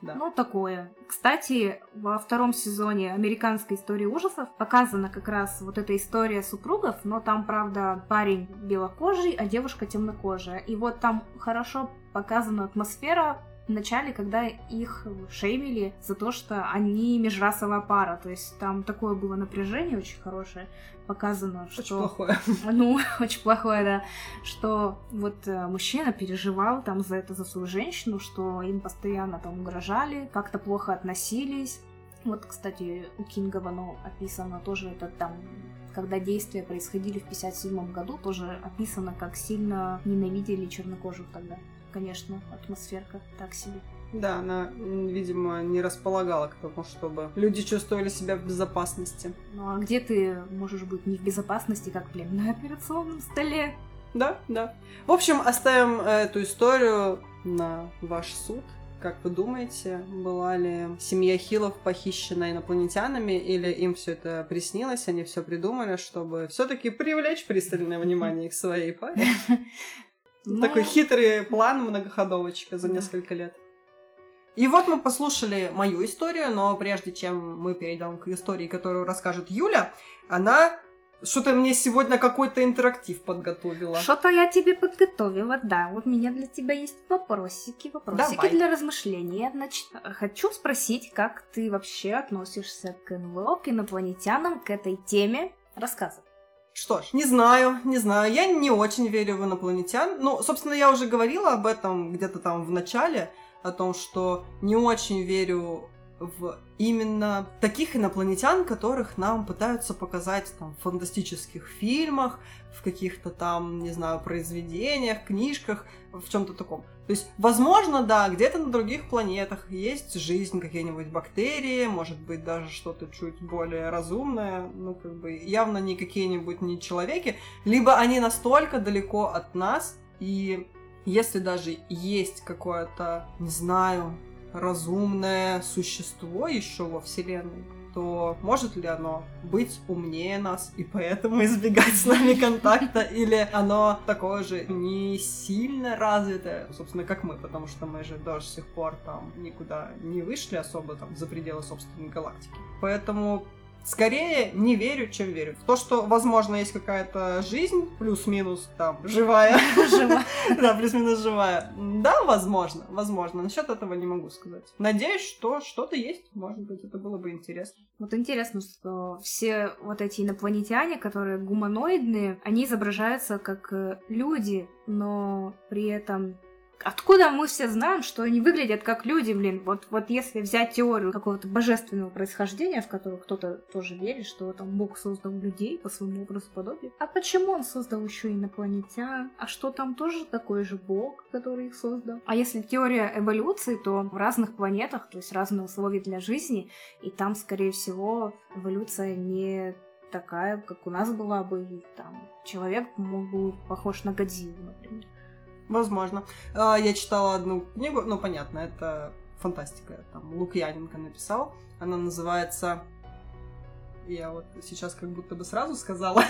Да. Ну, такое. Кстати, во втором сезоне американской истории ужасов показана как раз вот эта история супругов, но там, правда, парень белокожий, а девушка темнокожая. И вот там хорошо показана атмосфера в начале, когда их шеймили за то, что они межрасовая пара. То есть там такое было напряжение очень хорошее показано, что... Очень плохое. Ну, очень плохое, да. Что вот э, мужчина переживал там за это, за свою женщину, что им постоянно там угрожали, как-то плохо относились. Вот, кстати, у Кинга Вано описано тоже это там, когда действия происходили в 57 году, тоже описано, как сильно ненавидели чернокожих тогда. Конечно, атмосферка так себе. Да, она, видимо, не располагала к тому, чтобы люди чувствовали себя в безопасности. Ну а где ты можешь быть не в безопасности, как, блин, на операционном столе? Да, да. В общем, оставим э, эту историю на ваш суд. Как вы думаете, была ли семья Хиллов похищена инопланетянами, или им все это приснилось, они все придумали, чтобы все-таки привлечь пристальное внимание к своей паре? Ну, Такой хитрый план многоходовочка за Да. несколько лет. И вот мы послушали мою историю, но прежде чем мы перейдем к истории, которую расскажет Юля, она что-то мне сегодня какой-то интерактив подготовила. Что-то я тебе подготовила, да. Вот у меня для тебя есть вопросики, вопросики Давай. для размышления. Значит, хочу спросить, как ты вообще относишься к НЛО, к инопланетянам, к этой теме. Рассказывай. Что ж, не знаю, не знаю. Я не очень верю в инопланетян. Ну, собственно, я уже говорила об этом где-то там в начале, о том, что не очень верю в именно таких инопланетян, которых нам пытаются показать там, в фантастических фильмах, в каких-то там, не знаю, произведениях, книжках, в чем-то таком. То есть, возможно, да, где-то на других планетах есть жизнь, какие-нибудь бактерии, может быть, даже что-то чуть более разумное, ну, как бы, явно не какие-нибудь не человеки, либо они настолько далеко от нас, и если даже есть какое-то, не знаю, разумное существо еще во Вселенной, то может ли оно быть умнее нас и поэтому избегать с нами контакта, или оно такое же не сильно развитое, собственно, как мы, потому что мы же до сих пор там никуда не вышли особо там за пределы собственной галактики. Поэтому Скорее не верю, чем верю. В то, что, возможно, есть какая-то жизнь, плюс-минус, там, живая. Жива. Да, плюс-минус живая. Да, возможно, возможно. Насчет этого не могу сказать. Надеюсь, что что-то есть. Может быть, это было бы интересно. Вот интересно, что все вот эти инопланетяне, которые гуманоидные, они изображаются как э, люди, но при этом Откуда мы все знаем, что они выглядят как люди, блин? Вот, вот если взять теорию какого-то божественного происхождения, в которую кто-то тоже верит, что там Бог создал людей по своему образу подобию. А почему он создал еще инопланетян? А что там тоже такой же Бог, который их создал? А если теория эволюции, то в разных планетах, то есть разные условия для жизни, и там, скорее всего, эволюция не такая, как у нас была бы, и там человек мог бы похож на Годзиллу, например. Возможно. А, Я читала одну книгу, ну, понятно, это фантастика. Там Лукьяненко написал. Она называется... Я вот сейчас как будто бы сразу сказала.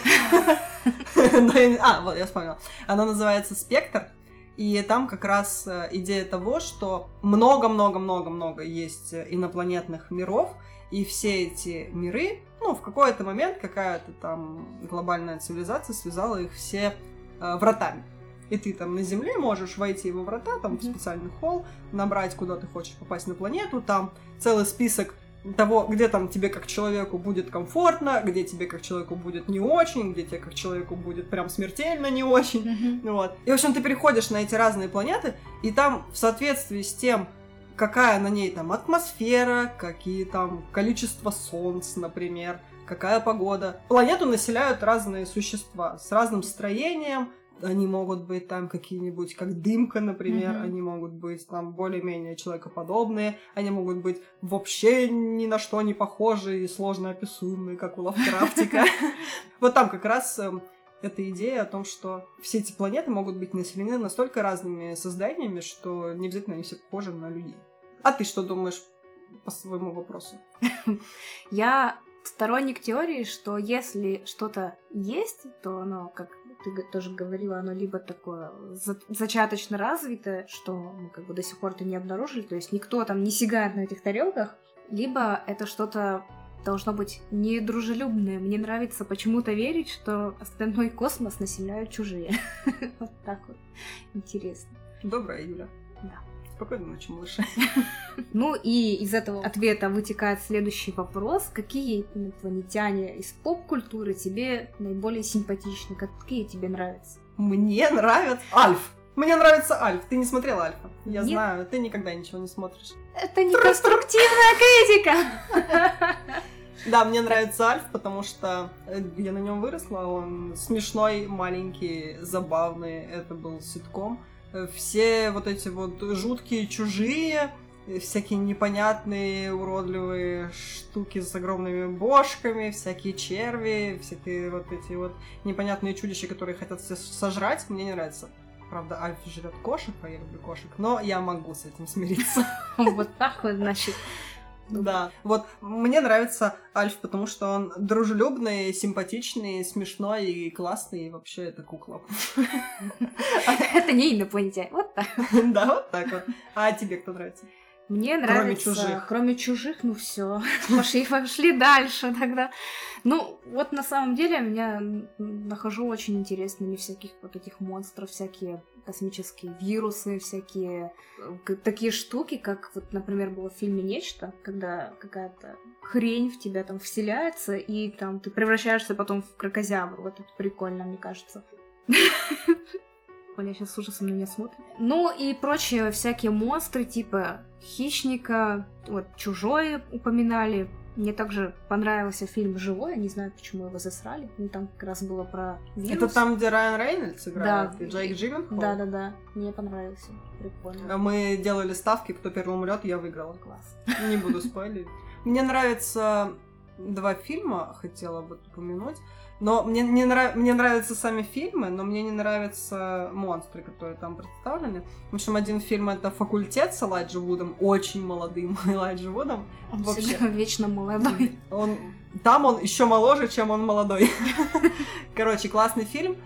А, вот, я вспомнила. Она называется «Спектр». И там как раз э, идея того, что много-много-много-много есть инопланетных миров, и все эти миры, ну, в какой-то момент какая-то там глобальная цивилизация связала их все э, вратами. И ты там на Земле можешь войти во врата, там в специальный холл, набрать, куда ты хочешь попасть на планету, там целый список того, где там тебе как человеку будет комфортно, где тебе как человеку будет не очень, где тебе как человеку будет прям смертельно не очень. Mm-hmm. Вот. И, в общем, ты переходишь на эти разные планеты, и там в соответствии с тем, какая на ней там атмосфера, какие там количество солнц, например, какая погода. Планету населяют разные существа с разным строением, они могут быть там какие-нибудь, как дымка, например, mm-hmm. они могут быть там более-менее человекоподобные, они могут быть вообще ни на что не похожие и сложно описуемые, как у Лавкрафтика. Вот там как раз эм, эта идея о том, что все эти планеты могут быть населены настолько разными созданиями, что не обязательно они все похожи на людей. А ты что думаешь по своему вопросу? Я сторонник теории, что если что-то есть, то оно, как ты тоже говорила, оно либо такое зачаточно развитое, что мы как бы до сих пор это не обнаружили, то есть никто там не сигает на этих тарелках, либо это что-то должно быть недружелюбное. Мне нравится почему-то верить, что остальной космос населяют чужие. Вот так вот. Интересно. Добрая, Юля. Да. Спокойной ночи, малыши. Ну и из этого ответа вытекает следующий вопрос. Какие инопланетяне из поп-культуры тебе наиболее симпатичны? Какие тебе нравятся? Мне нравится Альф. Мне нравится Альф. Ты не смотрела Альфа? Я Нет. знаю, ты никогда ничего не смотришь. Это не конструктивная критика. Да, мне нравится Альф, потому что э, я на нем выросла. Он смешной, маленький, забавный. Это был ситком. Все вот эти вот жуткие чужие, всякие непонятные уродливые штуки с огромными бошками, всякие черви, всякие вот эти вот непонятные чудища, которые хотят все сожрать, мне не нравится. Правда, Альф жрет кошек, а я люблю кошек, но я могу с этим смириться. Вот так вот, значит. Да, вот мне нравится Альф, потому что он дружелюбный, симпатичный, смешной и классный, и вообще это кукла. Это не инопланетяне, вот так. Да, вот так вот. А тебе кто нравится? Мне нравится... Кроме чужих. Кроме чужих, ну все. Пошли, пошли дальше тогда. Ну, вот на самом деле меня нахожу очень интересными всяких вот этих монстров, всякие космические вирусы, всякие э, такие штуки, как вот, например, было в фильме «Нечто», когда какая-то хрень в тебя там вселяется, и там ты превращаешься потом в крокозябр. Вот это прикольно, мне кажется. Оля сейчас с ужасом на меня смотрит. Ну и прочие всякие монстры, типа хищника, вот чужое упоминали. Мне также понравился фильм «Живой», я не знаю, почему его засрали. Ну, там как раз было про вирус. Это там, где Райан Рейнольдс играет да. и Джейк Джилленхол? Да-да-да, мне понравился, прикольно. Мы делали ставки, кто первым умрет, я выиграла. Класс. Не буду спойлерить. Мне нравится два фильма, хотела бы упомянуть. Но мне, не нрав... мне нравятся сами фильмы, но мне не нравятся монстры, которые там представлены. В общем, один фильм это «Факультет» с Элайджи Вудом, очень молодым Элайджи Вудом. Он Вообще. вечно молодой. Он... Там он еще моложе, чем он молодой. Короче, классный фильм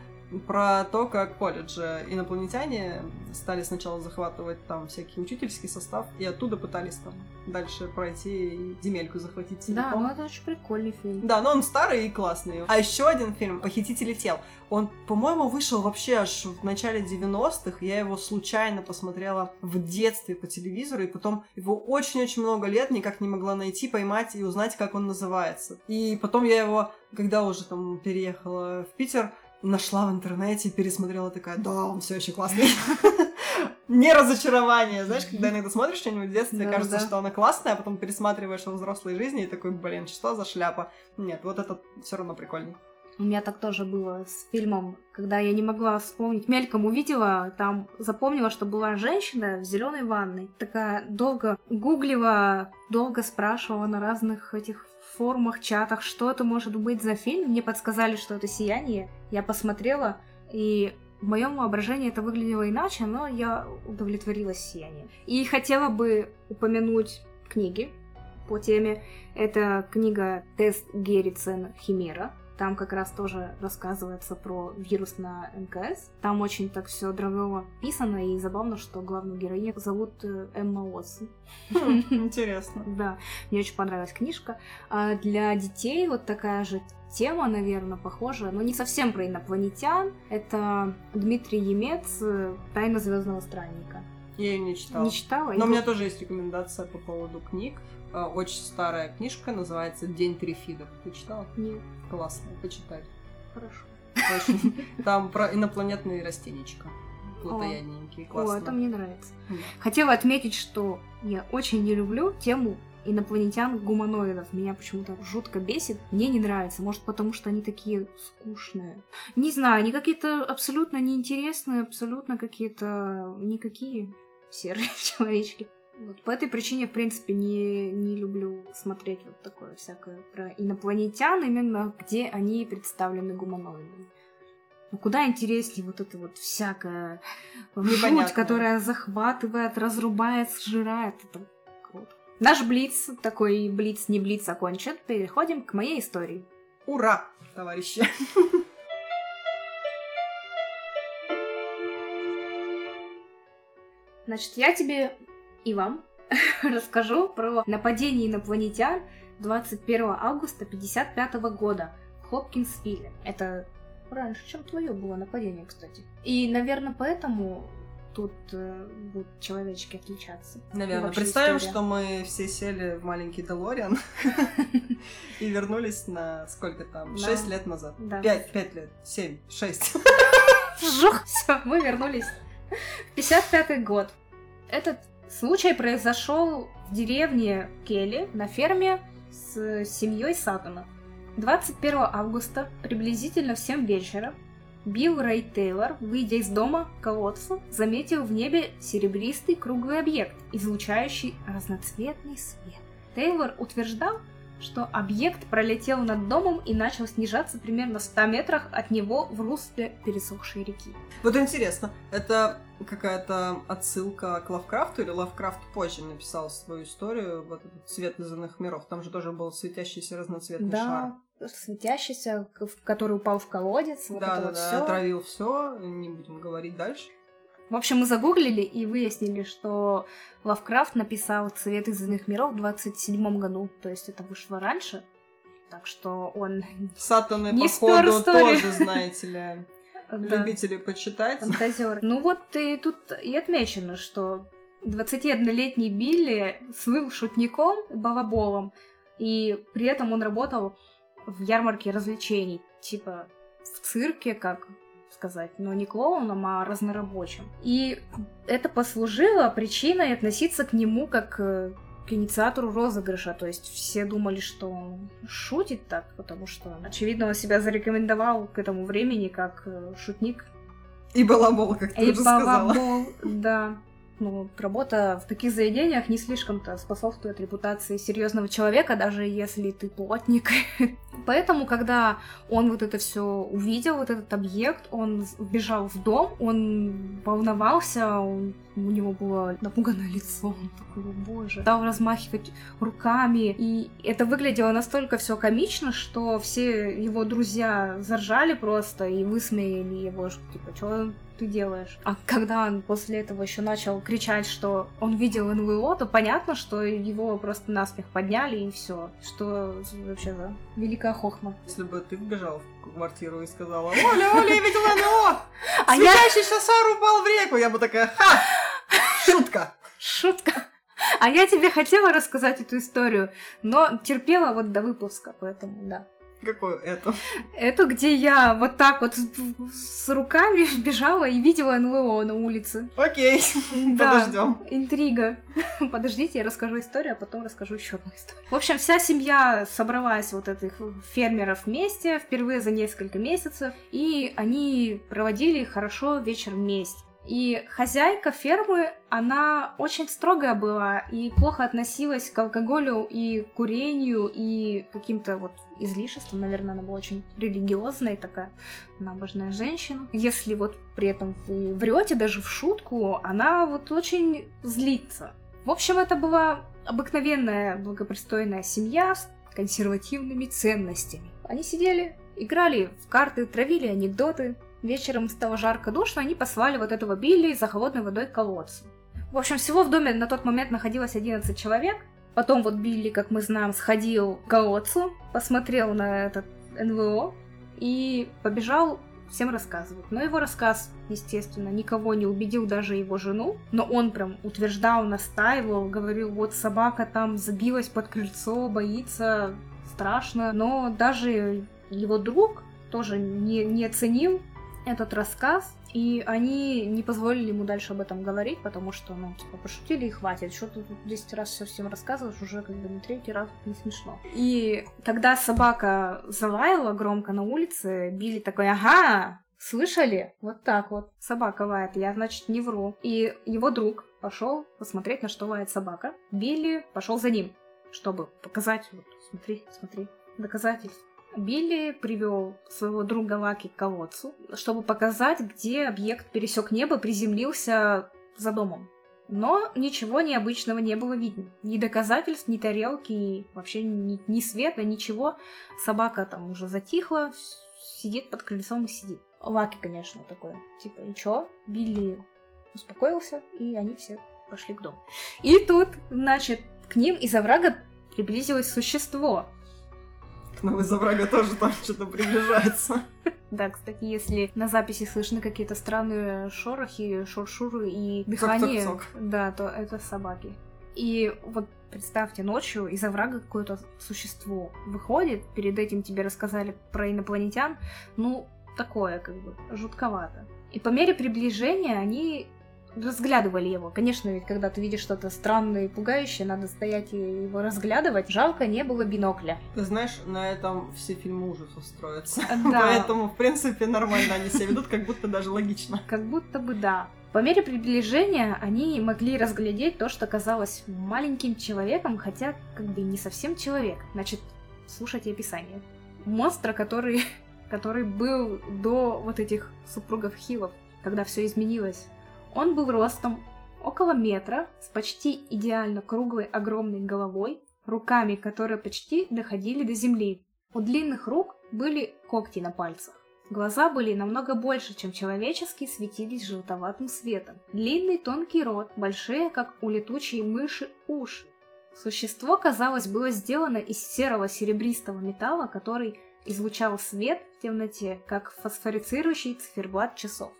про то, как колледже инопланетяне стали сначала захватывать там всякий учительский состав, и оттуда пытались там дальше пройти и земельку захватить целиком. Да, ну это очень прикольный фильм. Да, но он старый и классный. А еще один фильм «Похитители тел». Он, по-моему, вышел вообще аж в начале 90-х. Я его случайно посмотрела в детстве по телевизору, и потом его очень-очень много лет никак не могла найти, поймать и узнать, как он называется. И потом я его, когда уже там переехала в Питер, нашла в интернете, пересмотрела такая, да, он все еще классный. Не разочарование, знаешь, когда иногда смотришь что-нибудь в детстве, кажется, что она классная, а потом пересматриваешь во взрослой жизни и такой, блин, что за шляпа? Нет, вот это все равно прикольный. У меня так тоже было с фильмом, когда я не могла вспомнить. Мельком увидела, там запомнила, что была женщина в зеленой ванной. Такая долго гуглила, долго спрашивала на разных этих форумах, чатах, что это может быть за фильм. Мне подсказали, что это «Сияние». Я посмотрела, и в моем воображении это выглядело иначе, но я удовлетворилась «Сиянием». И хотела бы упомянуть книги по теме. Это книга «Тест Геррицен Химера». Там как раз тоже рассказывается про вирус на МКС. Там очень так все дрожово писано, и забавно, что главную героиню зовут э, Эмма Уотсон. Хм, Интересно. Да, мне очень понравилась книжка. А для детей вот такая же тема, наверное, похожа, но не совсем про инопланетян. Это Дмитрий Емец э, «Тайна звездного странника». Я ее не читала. Не читала? Но у И меня вот- тоже есть рекомендация по поводу книг. Э, Очень старая книжка, называется «День трифидов». Ты читала? Нет, Классно, почитай. хорошо. Очень. Там про инопланетные растенечка. Плотоядненькие, О, классно. это мне нравится. Да. Хотела отметить, что я очень не люблю тему инопланетян-гуманоидов. Меня почему-то жутко бесит. Мне не нравится. Может, потому что они такие скучные. Не знаю, они какие-то абсолютно неинтересные, абсолютно какие-то никакие серые человечки. Вот по этой причине, в принципе, не, не люблю смотреть вот такое всякое про инопланетян, именно где они представлены гуманоидами. Ну, куда интереснее вот это вот жуть, Непонятно. которая захватывает, разрубает, сжирает. Это круто. Наш Блиц, такой Блиц, не Блиц, окончен. Переходим к моей истории. Ура, товарищи! Значит, я тебе и вам расскажу про нападение инопланетян 21 августа 55 года в Хопкинсвилле. Это раньше, чем твое было нападение, кстати. И, наверное, поэтому тут э, будут человечки отличаться. Наверное, вообще представим, история. что мы все сели в маленький Делориан и вернулись на сколько там? 6 лет назад. 5, 5 лет. 7, 6. Жух, все, мы вернулись в 55 год. Этот случай произошел в деревне Келли на ферме с семьей Саттона. 21 августа, приблизительно в 7 вечера, Билл Рэй Тейлор, выйдя из дома к колодцу, заметил в небе серебристый круглый объект, излучающий разноцветный свет. Тейлор утверждал, что объект пролетел над домом и начал снижаться примерно в 100 метрах от него в русле пересохшей реки. Вот интересно, это какая-то отсылка к Лавкрафту или Лавкрафт позже написал свою историю, вот этот цвет из иных миров? Там же тоже был светящийся разноцветный шар. Да, светящийся, к- в- который упал в колодец, вот да, это да, вот да, всё. отравил все, не будем говорить дальше. В общем, мы загуглили и выяснили, что Лавкрафт написал «Цвет из иных миров» в 27 году, то есть это вышло раньше. Так что он... Сатаны, Не походу, тоже, знаете ли, любители почитать. фантазер. Ну вот и тут и отмечено, что 21-летний Билли слыл шутником, балаболом, и при этом он работал в ярмарке развлечений, типа в цирке, как сказать, но не клоуном, а разнорабочим. И это послужило причиной относиться к нему как э, к инициатору розыгрыша. То есть все думали, что он шутит так, потому что, очевидно, он себя зарекомендовал к этому времени как э, шутник И балабол, как ты и уже сказала. балабол, да. Ну, работа в таких заведениях не слишком-то способствует репутации серьезного человека, даже если ты плотник. Поэтому, когда он вот это все увидел, вот этот объект, он бежал в дом, он волновался, он- у него было напуганное лицо, он такой, «О, боже, стал размахивать руками, и это выглядело настолько все комично, что все его друзья заржали просто и высмеяли его, что типа, что ты делаешь? А когда он после этого еще начал кричать, что он видел НЛО, то понятно, что его просто насмех подняли и все. Что вообще за великая хохма. Если бы ты вбежал в квартиру и сказала, Оля, Оля, я видела НЛО! А я... Светящийся шар упал в реку! Я бы такая, ха! Шутка! Шутка. А я тебе хотела рассказать эту историю, но терпела вот до выпуска, поэтому да. Какое это? Это где я вот так вот с, с руками бежала и видела НЛО на улице. Окей, Да. подождем. Интрига. Подождите, я расскажу историю, а потом расскажу еще одну историю. В общем, вся семья собралась вот этих фермеров вместе впервые за несколько месяцев, и они проводили хорошо вечер вместе. И хозяйка фермы, она очень строгая была и плохо относилась к алкоголю и курению и каким-то вот излишествам. Наверное, она была очень религиозная такая набожная женщина. Если вот при этом вы врете даже в шутку, она вот очень злится. В общем, это была обыкновенная благопристойная семья с консервативными ценностями. Они сидели играли в карты, травили анекдоты. Вечером стало жарко душно, они послали вот этого Билли за холодной водой к колодцу. В общем, всего в доме на тот момент находилось 11 человек. Потом вот Билли, как мы знаем, сходил к колодцу, посмотрел на этот НВО и побежал всем рассказывать. Но его рассказ, естественно, никого не убедил, даже его жену. Но он прям утверждал, настаивал, говорил, вот собака там забилась под крыльцо, боится, страшно. Но даже его друг тоже не, не оценил этот рассказ, и они не позволили ему дальше об этом говорить, потому что, ну, типа, пошутили и хватит. Что ты тут 10 раз все всем рассказываешь, уже как бы на третий раз не смешно. И когда собака залаяла громко на улице, Билли такой, ага, слышали? Вот так вот. Собака лает, я, значит, не вру. И его друг пошел посмотреть, на что лает собака. Билли пошел за ним, чтобы показать, вот, смотри, смотри, доказательств. Билли привел своего друга Лаки к колодцу, чтобы показать, где объект пересек небо, приземлился за домом. Но ничего необычного не было видно. Ни доказательств, ни тарелки, вообще ни, ни света, ничего. Собака там уже затихла, сидит под колесом и сидит. Лаки, конечно, такой, типа, и чё? Билли успокоился, и они все пошли к дому. И тут, значит, к ним из оврага приблизилось существо, но из врага тоже там что-то приближается. Да, кстати, если на записи слышны какие-то странные шорохи, шуршуры и дыхание, да, то это собаки. И вот представьте, ночью из оврага какое-то существо выходит, перед этим тебе рассказали про инопланетян, ну, такое как бы жутковато. И по мере приближения они разглядывали его. Конечно, ведь когда ты видишь что-то странное и пугающее, надо стоять и его разглядывать. Жалко, не было бинокля. Ты знаешь, на этом все фильмы ужасов строятся. Да. Поэтому, в принципе, нормально они себя ведут, как будто даже логично. Как будто бы да. По мере приближения они могли разглядеть то, что казалось маленьким человеком, хотя как бы не совсем человек. Значит, слушайте описание. Монстра, который, который был до вот этих супругов Хилов, когда все изменилось. Он был ростом около метра, с почти идеально круглой огромной головой, руками, которые почти доходили до земли. У длинных рук были когти на пальцах. Глаза были намного больше, чем человеческие, светились желтоватым светом. Длинный тонкий рот, большие, как у летучей мыши, уши. Существо, казалось, было сделано из серого серебристого металла, который излучал свет в темноте, как фосфорицирующий циферблат часов.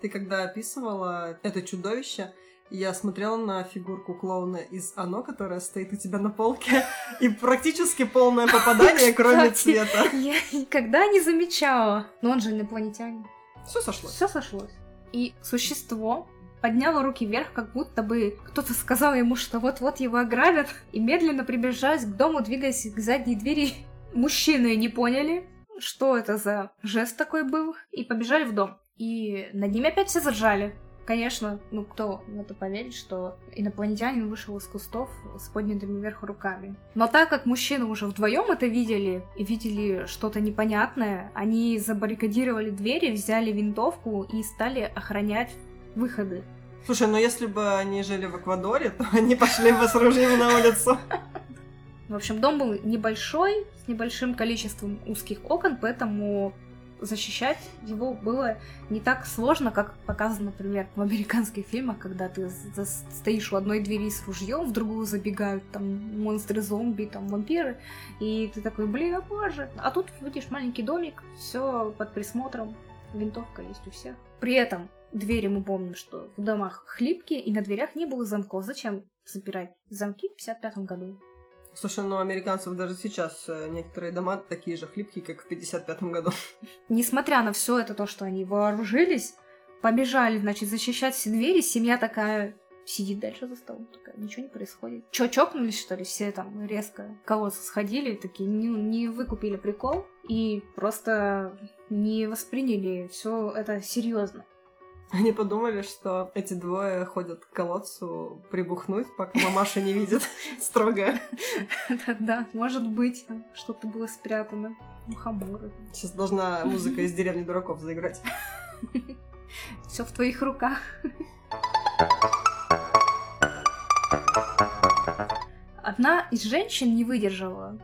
Ты когда описывала это чудовище, я смотрела на фигурку клоуна из Оно, которая стоит у тебя на полке, и практически полное попадание, кроме цвета. Я никогда не замечала. Но он же инопланетянин. Все сошлось. Все сошлось. И существо подняло руки вверх, как будто бы кто-то сказал ему, что вот-вот его ограбят, и медленно приближаясь к дому, двигаясь к задней двери. Мужчины не поняли, что это за жест такой был, и побежали в дом. И над ними опять все заржали. Конечно, ну кто в это поверит, что инопланетянин вышел из кустов с поднятыми вверх руками. Но так как мужчины уже вдвоем это видели и видели что-то непонятное, они забаррикадировали двери, взяли винтовку и стали охранять выходы. Слушай, ну если бы они жили в Эквадоре, то они пошли бы с ружьем на улицу. В общем, дом был небольшой, с небольшим количеством узких окон, поэтому защищать его было не так сложно, как показано, например, в американских фильмах, когда ты стоишь у одной двери с ружьем, в другую забегают там монстры, зомби, там вампиры, и ты такой, блин, а боже. А тут видишь маленький домик, все под присмотром, винтовка есть у всех. При этом двери мы помним, что в домах хлипкие, и на дверях не было замков. Зачем запирать замки в 55 году? Слушай, ну американцев даже сейчас э, некоторые дома такие же хлипкие, как в 55-м году. Несмотря на все это, то, что они вооружились, побежали, значит, защищать все двери, семья такая сидит дальше за столом, такая, ничего не происходит. Че, чокнулись, что ли? Все там резко кого-то сходили, такие не, не выкупили прикол и просто не восприняли все это серьезно. Они подумали, что эти двое ходят к колодцу прибухнуть, пока мамаша не видит строго. Да, может быть, что-то было спрятано. Мухоморы. Сейчас должна музыка из деревни дураков заиграть. Все в твоих руках. Одна из женщин не выдержала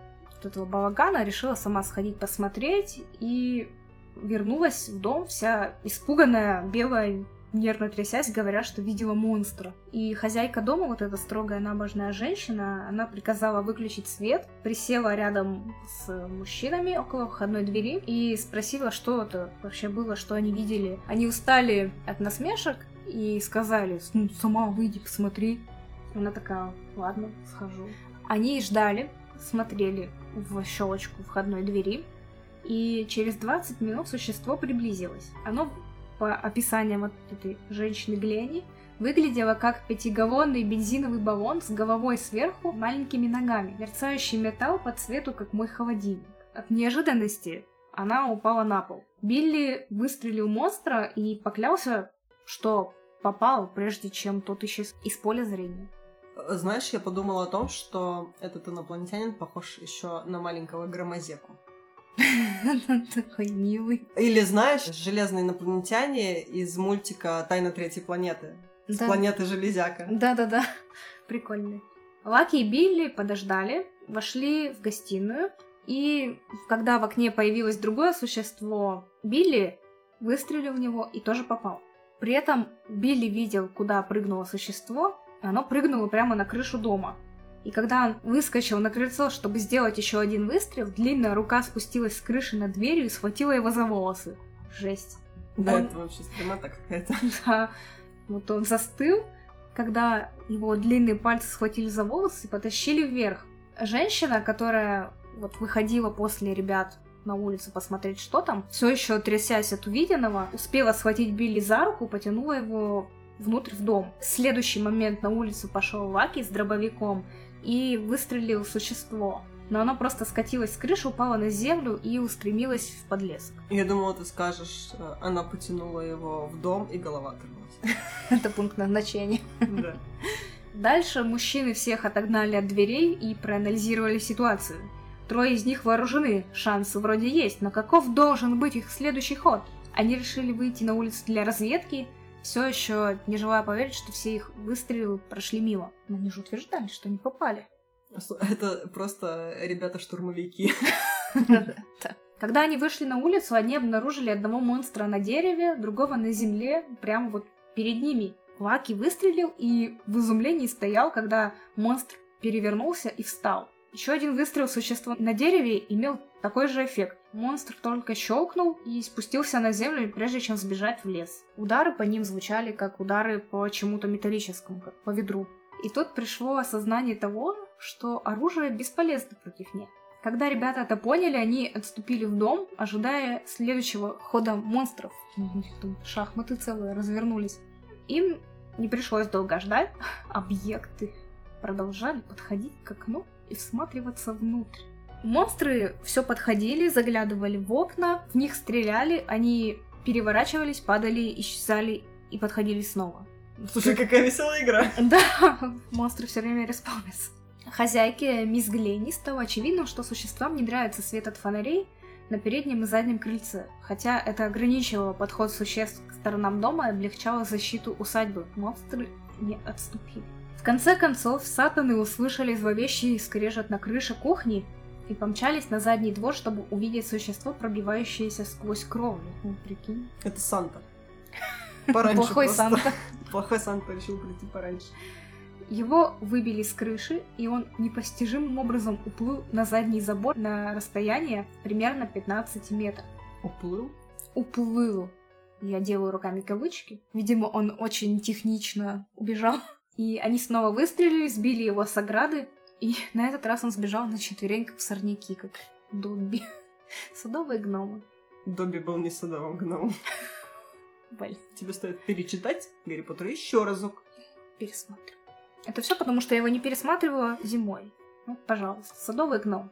этого балагана, решила сама сходить посмотреть и вернулась в дом вся испуганная, белая, нервно трясясь, говоря, что видела монстра. И хозяйка дома, вот эта строгая набожная женщина, она приказала выключить свет, присела рядом с мужчинами около входной двери и спросила, что это вообще было, что они видели. Они устали от насмешек и сказали, ну, сама выйди, посмотри. Она такая, ладно, схожу. Они ждали, смотрели в щелочку входной двери, и через 20 минут существо приблизилось. Оно по описаниям вот этой женщины Глени, выглядела как пятигаллонный бензиновый баллон с головой сверху, маленькими ногами, мерцающий металл по цвету, как мой холодильник. От неожиданности она упала на пол. Билли выстрелил монстра и поклялся, что попал, прежде чем тот исчез из поля зрения. Знаешь, я подумала о том, что этот инопланетянин похож еще на маленького громозеку. Такой милый. Или знаешь, железные инопланетяне из мультика Тайна третьей планеты. С Да. планеты Железяка. Да-да-да, прикольный. Лаки и Билли подождали, вошли в гостиную, и когда в окне появилось другое существо, Билли выстрелил в него и тоже попал. При этом Билли видел, куда прыгнуло существо, и оно прыгнуло прямо на крышу дома. И когда он выскочил на крыльцо, чтобы сделать еще один выстрел, длинная рука спустилась с крыши на дверью и схватила его за волосы. Жесть. Да, Он- это вообще стремата какая-то. Да. Вот он застыл, когда его длинные пальцы схватили за волосы и потащили вверх. Женщина, которая вот выходила после ребят на улицу посмотреть, что там, все еще трясясь от увиденного, успела схватить Билли за руку, потянула его внутрь в дом. В следующий момент на улицу пошел Лаки с дробовиком и выстрелил существо. Но оно просто скатилось с крыши, упало на землю и устремилось в подлесок. Я думала, ты скажешь, э, она потянула его в дом, и голова оторвалась. Это пункт назначения. Да. Дальше мужчины всех отогнали от дверей и проанализировали ситуацию. Трое из них вооружены, шансы вроде есть, но каков должен быть их следующий ход? Они решили выйти на улицу для разведки, все еще не желая поверить, что все их выстрелы прошли мимо. Но они же утверждали, что не попали. Это просто ребята-штурмовики. Когда они вышли на улицу, они обнаружили одного монстра на дереве, другого на земле, прямо вот перед ними. Лаки выстрелил и в изумлении стоял, когда монстр перевернулся и встал. Еще один выстрел существа на дереве имел такой же эффект. Монстр только щелкнул и спустился на землю, прежде чем сбежать в лес. Удары по ним звучали как удары по чему-то металлическому, как по ведру. И тут пришло осознание того, что оружие бесполезно против них. Когда ребята это поняли, они отступили в дом, ожидая следующего хода монстров. У них там шахматы целые развернулись. Им не пришлось долго ждать. Объекты продолжали подходить к окну и всматриваться внутрь. Монстры все подходили, заглядывали в окна, в них стреляли, они переворачивались, падали, исчезали и подходили снова. Слушай, какая веселая игра. Да, монстры все время респаунятся. Хозяйке мисс Гленни стало очевидным, что существам не нравится свет от фонарей на переднем и заднем крыльце, хотя это ограничивало подход существ к сторонам дома и облегчало защиту усадьбы. Монстры не отступили. В конце концов, сатаны услышали зловещий скрежет на крыше кухни и помчались на задний двор, чтобы увидеть существо, пробивающееся сквозь кровлю. Ну, прикинь. Это Санта. Пораньше Плохой просто. Санта. Плохой Санта решил прийти пораньше. Его выбили с крыши, и он непостижимым образом уплыл на задний забор на расстояние примерно 15 метров. Уплыл? Уплыл. Я делаю руками кавычки. Видимо, он очень технично убежал. И они снова выстрелили, сбили его с ограды, и на этот раз он сбежал на четвереньках в сорняки, как Добби. Садовые гномы. Добби был не садовым гномом. Блин, Тебе стоит перечитать Гарри Поттера еще разок. пересмотрю. Это все потому, что я его не пересматривала зимой. Ну, пожалуйста, садовый гном.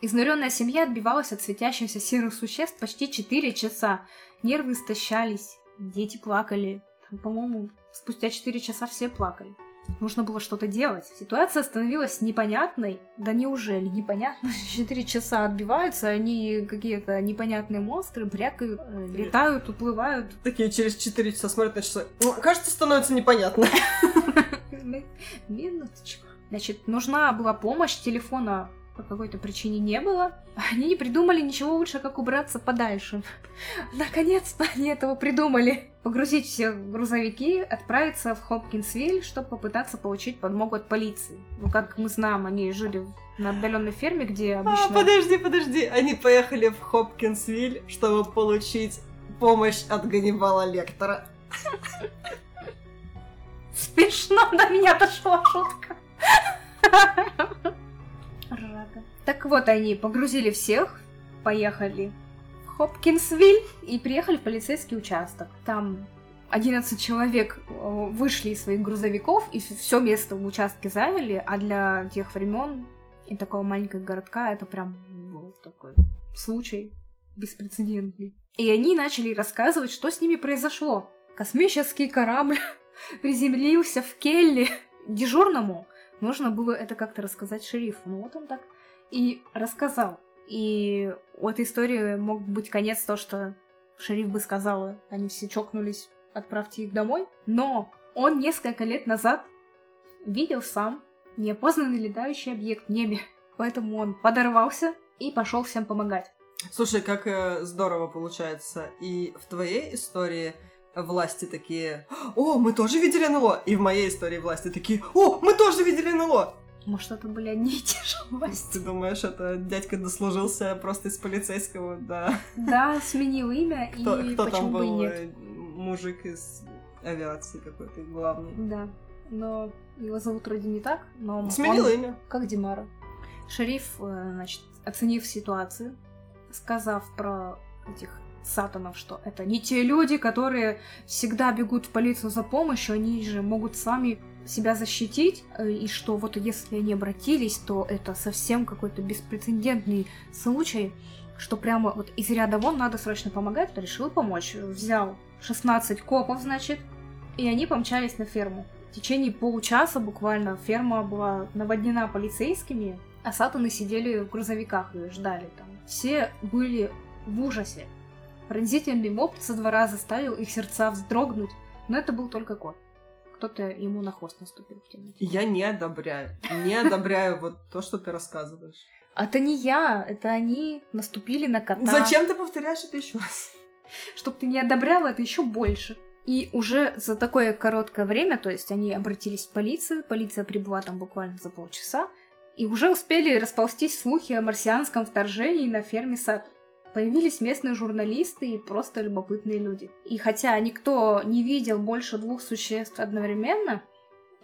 Изнуренная семья отбивалась от светящихся серых существ почти 4 часа. Нервы истощались, дети плакали. По-моему, спустя 4 часа все плакали. Нужно было что-то делать. Ситуация становилась непонятной. Да неужели непонятно? 4 часа отбиваются, они какие-то непонятные монстры, брякают, э, летают, уплывают. Такие через 4 часа смотрят на часы. «Ну, Кажется, становится непонятно. Минуточку. Значит, нужна была помощь телефона по какой-то причине не было. Они не придумали ничего лучше, как убраться подальше. Наконец-то они этого придумали. Погрузить все грузовики, отправиться в Хопкинсвиль, чтобы попытаться получить подмогу от полиции. Ну, как мы знаем, они жили на отдаленной ферме, где обычно... А, подожди, подожди. Они поехали в Хопкинсвиль, чтобы получить помощь от Ганнибала Лектора. Смешно до меня дошла шутка. Рада. Так вот, они погрузили всех, поехали в Хопкинсвиль и приехали в полицейский участок. Там 11 человек э, вышли из своих грузовиков и все место в участке заняли, а для тех времен и такого маленького городка это прям был такой случай беспрецедентный. И они начали рассказывать, что с ними произошло. Космический корабль приземлился в Келли. Дежурному нужно было это как-то рассказать шерифу. Ну вот он так и рассказал. И у этой истории мог быть конец то, что шериф бы сказал, они все чокнулись, отправьте их домой. Но он несколько лет назад видел сам неопознанный летающий объект в небе. Поэтому он подорвался и пошел всем помогать. Слушай, как э, здорово получается. И в твоей истории власти такие, о, мы тоже видели НЛО. И в моей истории власти такие, о, мы тоже видели НЛО. Может, это были одни и те же власти? Ты думаешь, это дядька дослужился просто из полицейского, да? Да, сменил имя, кто, и кто почему там бы и нет. э, Мужик из авиации какой-то главный. Да, но его зовут вроде не так, но Сменил он имя. как Димара. Шериф, э, значит, оценив ситуацию, сказав про этих сатанов, что это не те люди, которые всегда бегут в полицию за помощью, они же могут сами себя защитить, э, и что вот если они обратились, то это совсем какой-то беспрецедентный случай, что прямо вот из ряда вон надо срочно помогать, решил помочь. Взял 16 копов, значит, и они помчались на ферму. В течение получаса буквально ферма была наводнена полицейскими, а сатаны сидели в грузовиках и ждали там. Все были в ужасе. Пронзительный вопль со двора заставил их сердца вздрогнуть, но это был только кот. Кто-то ему на хвост наступил в темноте. Я не одобряю. Не одобряю вот то, что ты рассказываешь. Это не я, это они наступили на кота. Зачем ты повторяешь это еще раз? Чтоб ты не одобряла это еще больше. И уже за такое короткое время, то есть они обратились в полицию, полиция прибыла там буквально за полчаса, и уже успели расползтись слухи о марсианском вторжении на ферме сад. Появились местные журналисты и просто любопытные люди. И хотя никто не видел больше двух существ одновременно,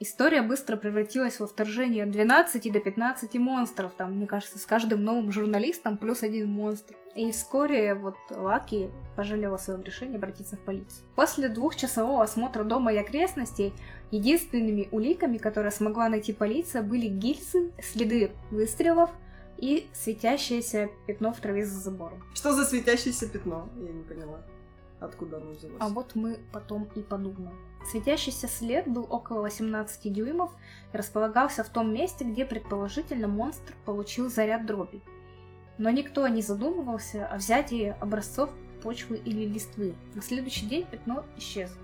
история быстро превратилась во вторжение от 12 до 15 монстров. Там, мне кажется, с каждым новым журналистом плюс один монстр. И вскоре вот Лаки пожалела о своем решении обратиться в полицию. После двухчасового осмотра дома и окрестностей единственными уликами, которые смогла найти полиция, были гильзы, следы выстрелов и светящееся пятно в траве за забором. Что за светящееся пятно? Я не поняла. Откуда оно взялось? А вот мы потом и подумаем. Светящийся след был около 18 дюймов и располагался в том месте, где предположительно монстр получил заряд дроби. Но никто не задумывался о взятии образцов почвы или листвы. На следующий день пятно исчезло.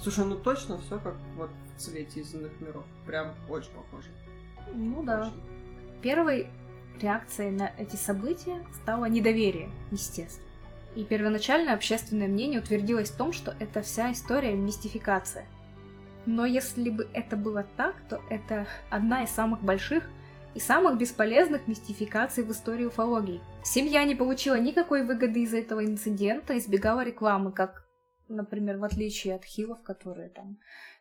Слушай, ну точно все как вот в цвете из иных миров. Прям очень похоже. Ну да. Первой реакцией на эти события стало недоверие, естественно. И первоначально общественное мнение утвердилось в том, что это вся история мистификация. Но если бы это было так, то это одна из самых больших и самых бесполезных мистификаций в истории уфологии. Семья не получила никакой выгоды из этого инцидента, избегала рекламы, как, например, в отличие от хилов, которые там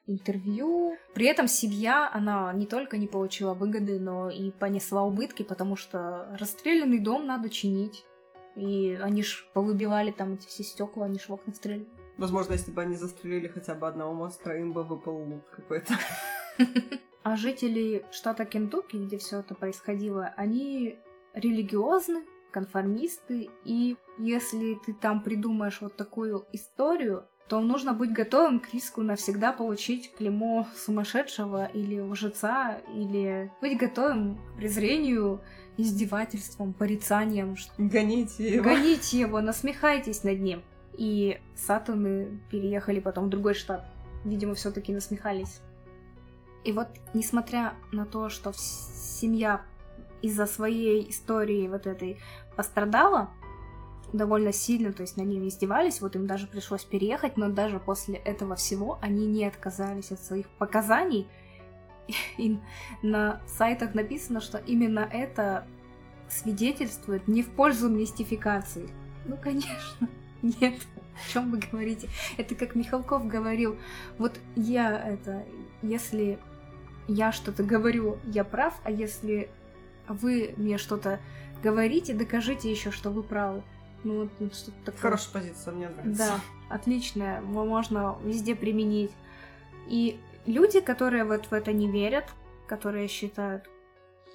интервью. При этом семья, она не только не получила выгоды, но и понесла убытки, потому что расстрелянный дом надо чинить. И они ж повыбивали там эти все стекла, они ж в окна стреляли. Возможно, если бы они застрелили хотя бы одного монстра, им бы выпал лук какой-то. А жители штата Кентукки, где все это происходило, они религиозны, конформисты, и если ты там придумаешь вот такую историю, то нужно быть готовым к риску навсегда получить клеймо сумасшедшего или лжеца, или быть готовым к презрению, издевательствам, порицаниям. что- Гоните его. Гоните его, насмехайтесь над ним. И сатаны переехали потом в другой штат. Видимо, все-таки насмехались. И вот, несмотря на то, что семья из-за своей истории вот этой пострадала довольно сильно, то есть на ними издевались, вот им даже пришлось переехать, но даже после этого всего они не отказались от своих показаний. И на сайтах написано, что именно это свидетельствует не в пользу мистификации. Ну, конечно, нет. О чем вы говорите? Это как Михалков говорил. Вот я это, если я что-то говорю, я прав, а если вы мне что-то говорите, докажите еще, что вы правы. Ну, вот ну, что-то такое. Хорошая позиция, мне нравится. Да, отличная. Можно везде применить. И люди, которые вот в это не верят, которые считают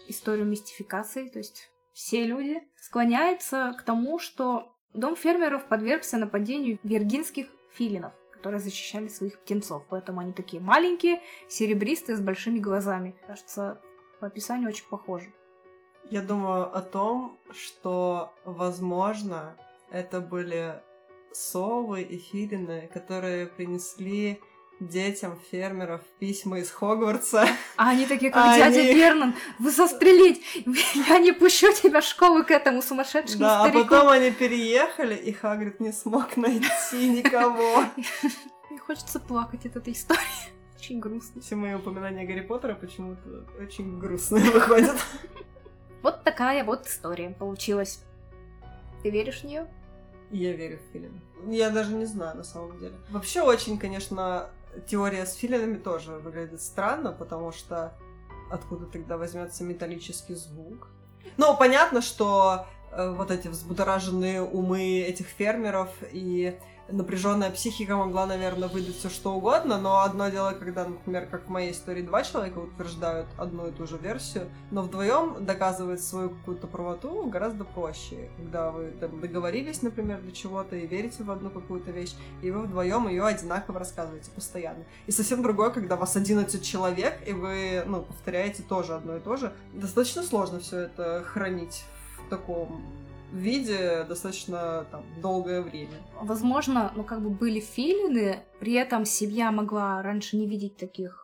историю мистификацией, то есть все люди, склоняются к тому, что дом фермеров подвергся нападению виргинских филинов, которые защищали своих птенцов. Поэтому они такие маленькие, серебристые, с большими глазами. Кажется, по описанию очень похожи. Я думаю о том, что, возможно, это были совы и филины, которые принесли детям фермеров письма из Хогвартса. А они такие, как они... дядя Вернон, вы застрелить! Я не пущу тебя в школу к этому сумасшедшему да, старику. а потом они переехали, и Хагрид не смог найти никого. Мне хочется плакать от этой истории. Очень грустно. Все мои упоминания Гарри Поттера почему-то очень грустные выходят. Вот такая вот история получилась. Ты веришь в нее? Я верю в Филин. Я даже не знаю, на самом деле. Вообще очень, конечно, теория с филинами тоже выглядит странно, потому что откуда тогда возьмется металлический звук? Ну, понятно, что э, вот эти взбудораженные умы этих фермеров и напряженная психика могла, наверное, выдать все что угодно, но одно дело, когда, например, как в моей истории, два человека утверждают одну и ту же версию, но вдвоем доказывать свою какую-то правоту гораздо проще. Когда вы там, договорились, например, для чего-то и верите в одну какую-то вещь, и вы вдвоем ее одинаково рассказываете постоянно. И совсем другое, когда вас 11 человек, и вы, ну, повторяете тоже одно и то же. Достаточно сложно все это хранить в таком виде достаточно там, долгое время. Возможно, ну как бы были филины, при этом семья могла раньше не видеть таких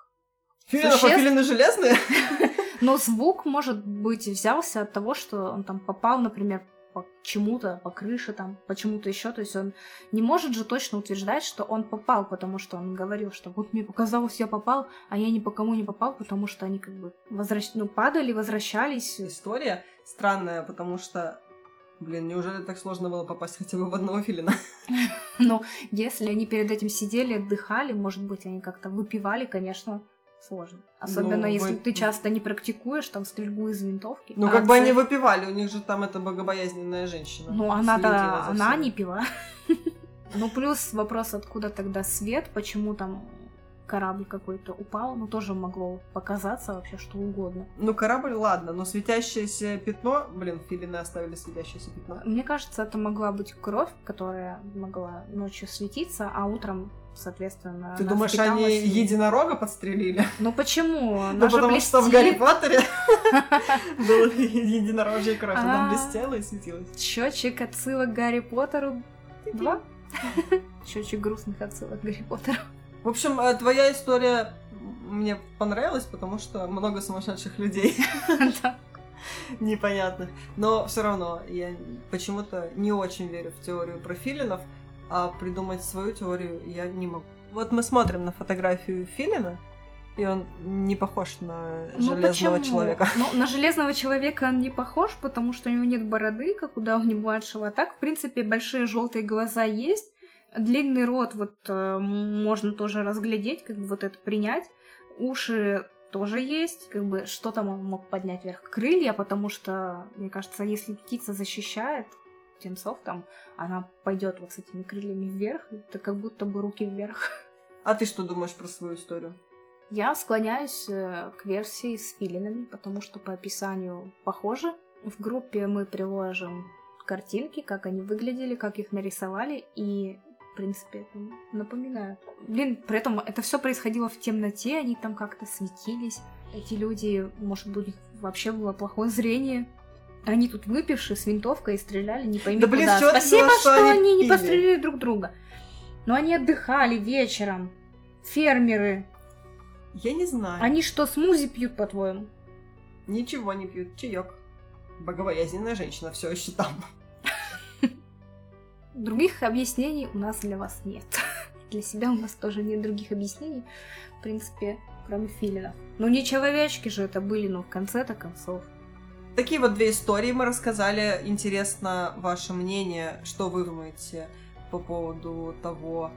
Филинов, а существ. филины железные? Но звук, может быть, взялся от того, что он там попал, например, по чему-то, по крыше там, почему-то еще. То есть он не может же точно утверждать, что он попал, потому что он говорил, что вот мне показалось, я попал, а я ни по кому не попал, потому что они как бы возвращ... ну, падали, возвращались. История странная, потому что Блин, неужели так сложно было попасть хотя бы в одного филина? Ну, если они перед этим сидели, отдыхали, может быть, они как-то выпивали, конечно, сложно. Особенно Ну, если вы- ты часто не практикуешь там стрельбу из винтовки. Ну, А как бы цель- они выпивали, у них же там это богобоязненная женщина. Ну, она-то, она не пила. Ну, плюс вопрос, откуда тогда свет, почему там корабль какой-то упал, ну, тоже могло показаться вообще что угодно. Ну, корабль, ладно, но светящееся пятно... Блин, филины оставили светящееся пятно. Мне кажется, это могла быть кровь, которая могла ночью светиться, а утром, соответственно, Ты думаешь, впиталась они единорога подстрелили? Ну почему? Она Ну, потому что в. Гарри Поттере была единорожья кровь, она А. блестела и светилась. Счетчик отсылок Гарри Поттеру. Два. Счетчик грустных отсылок Гарри Поттеру. В общем, э, твоя история мне понравилась, потому что много сумасшедших людей Да. непонятных. Но все равно я почему-то не очень верю в теорию про филинов, а придумать свою теорию я не могу. Вот мы смотрим на фотографию филина, и он не похож на Ну, железного почему? человека. Ну, на железного человека он не похож, потому что у него нет бороды, как у Дауни младшего. А так, в принципе, большие желтые глаза есть. Длинный рот вот э, можно тоже разглядеть, как бы вот это принять. Уши тоже есть, как бы что там он мог поднять вверх? Крылья, потому что, мне кажется, если птица защищает птенцов, там она пойдет вот с этими крыльями вверх, это как будто бы руки вверх. А ты что думаешь про свою историю? Я склоняюсь э, к версии с филинами, потому что по описанию похоже. В группе мы приложим картинки, как они выглядели, как их нарисовали, и, принципе, это напоминают. Блин, при этом это все происходило в темноте, они там как-то светились. Эти люди, может быть, у них вообще было плохое зрение. Они тут выпившие с винтовкой и стреляли, не пойми Да блин, куда. чего ты Спасибо, что что они не пострелили друг друга. Но они отдыхали вечером. Фермеры. Я не знаю. Они что, смузи пьют, по-твоему? Ничего не пьют, чаек. Богобоязненная женщина все еще там. Других объяснений у нас для вас нет. Для себя у нас тоже нет других объяснений, в принципе, кроме филинов. Ну не человечки же это были, ну в конце-то концов. Такие вот две истории мы рассказали. Интересно ваше мнение, что вы думаете по поводу того,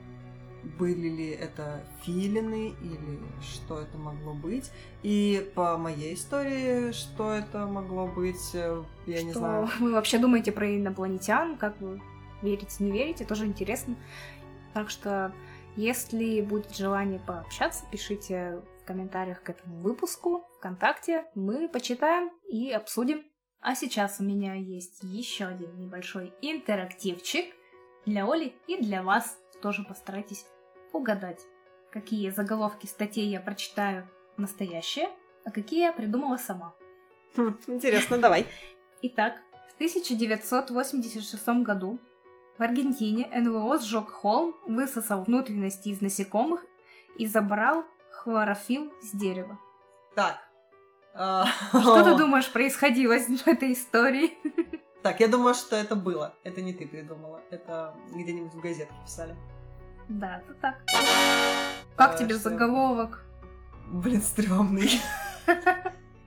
были ли это филины или что это могло быть. И по моей истории, что это могло быть, я что не знаю. вы вообще думаете про инопланетян, как вы верите, не верите, тоже интересно. Так что, если будет желание пообщаться, пишите в комментариях к этому выпуску ВКонтакте. Мы почитаем и обсудим. А сейчас у меня есть еще один небольшой интерактивчик для Оли и для вас. Тоже постарайтесь угадать, какие заголовки статей я прочитаю настоящие, а какие я придумала сама. Хм, интересно, давай. Итак, в 1986 году в Аргентине НЛО сжег холм, высосал внутренности из насекомых и забрал хлорофилл с дерева. Так. а, Что ты думаешь происходило в этой истории? Так, я думаю, что это было. Это не ты придумала. Это где-нибудь в газетке писали. Да, это так. Как А, тебе что? заголовок? Блин, стрёмный.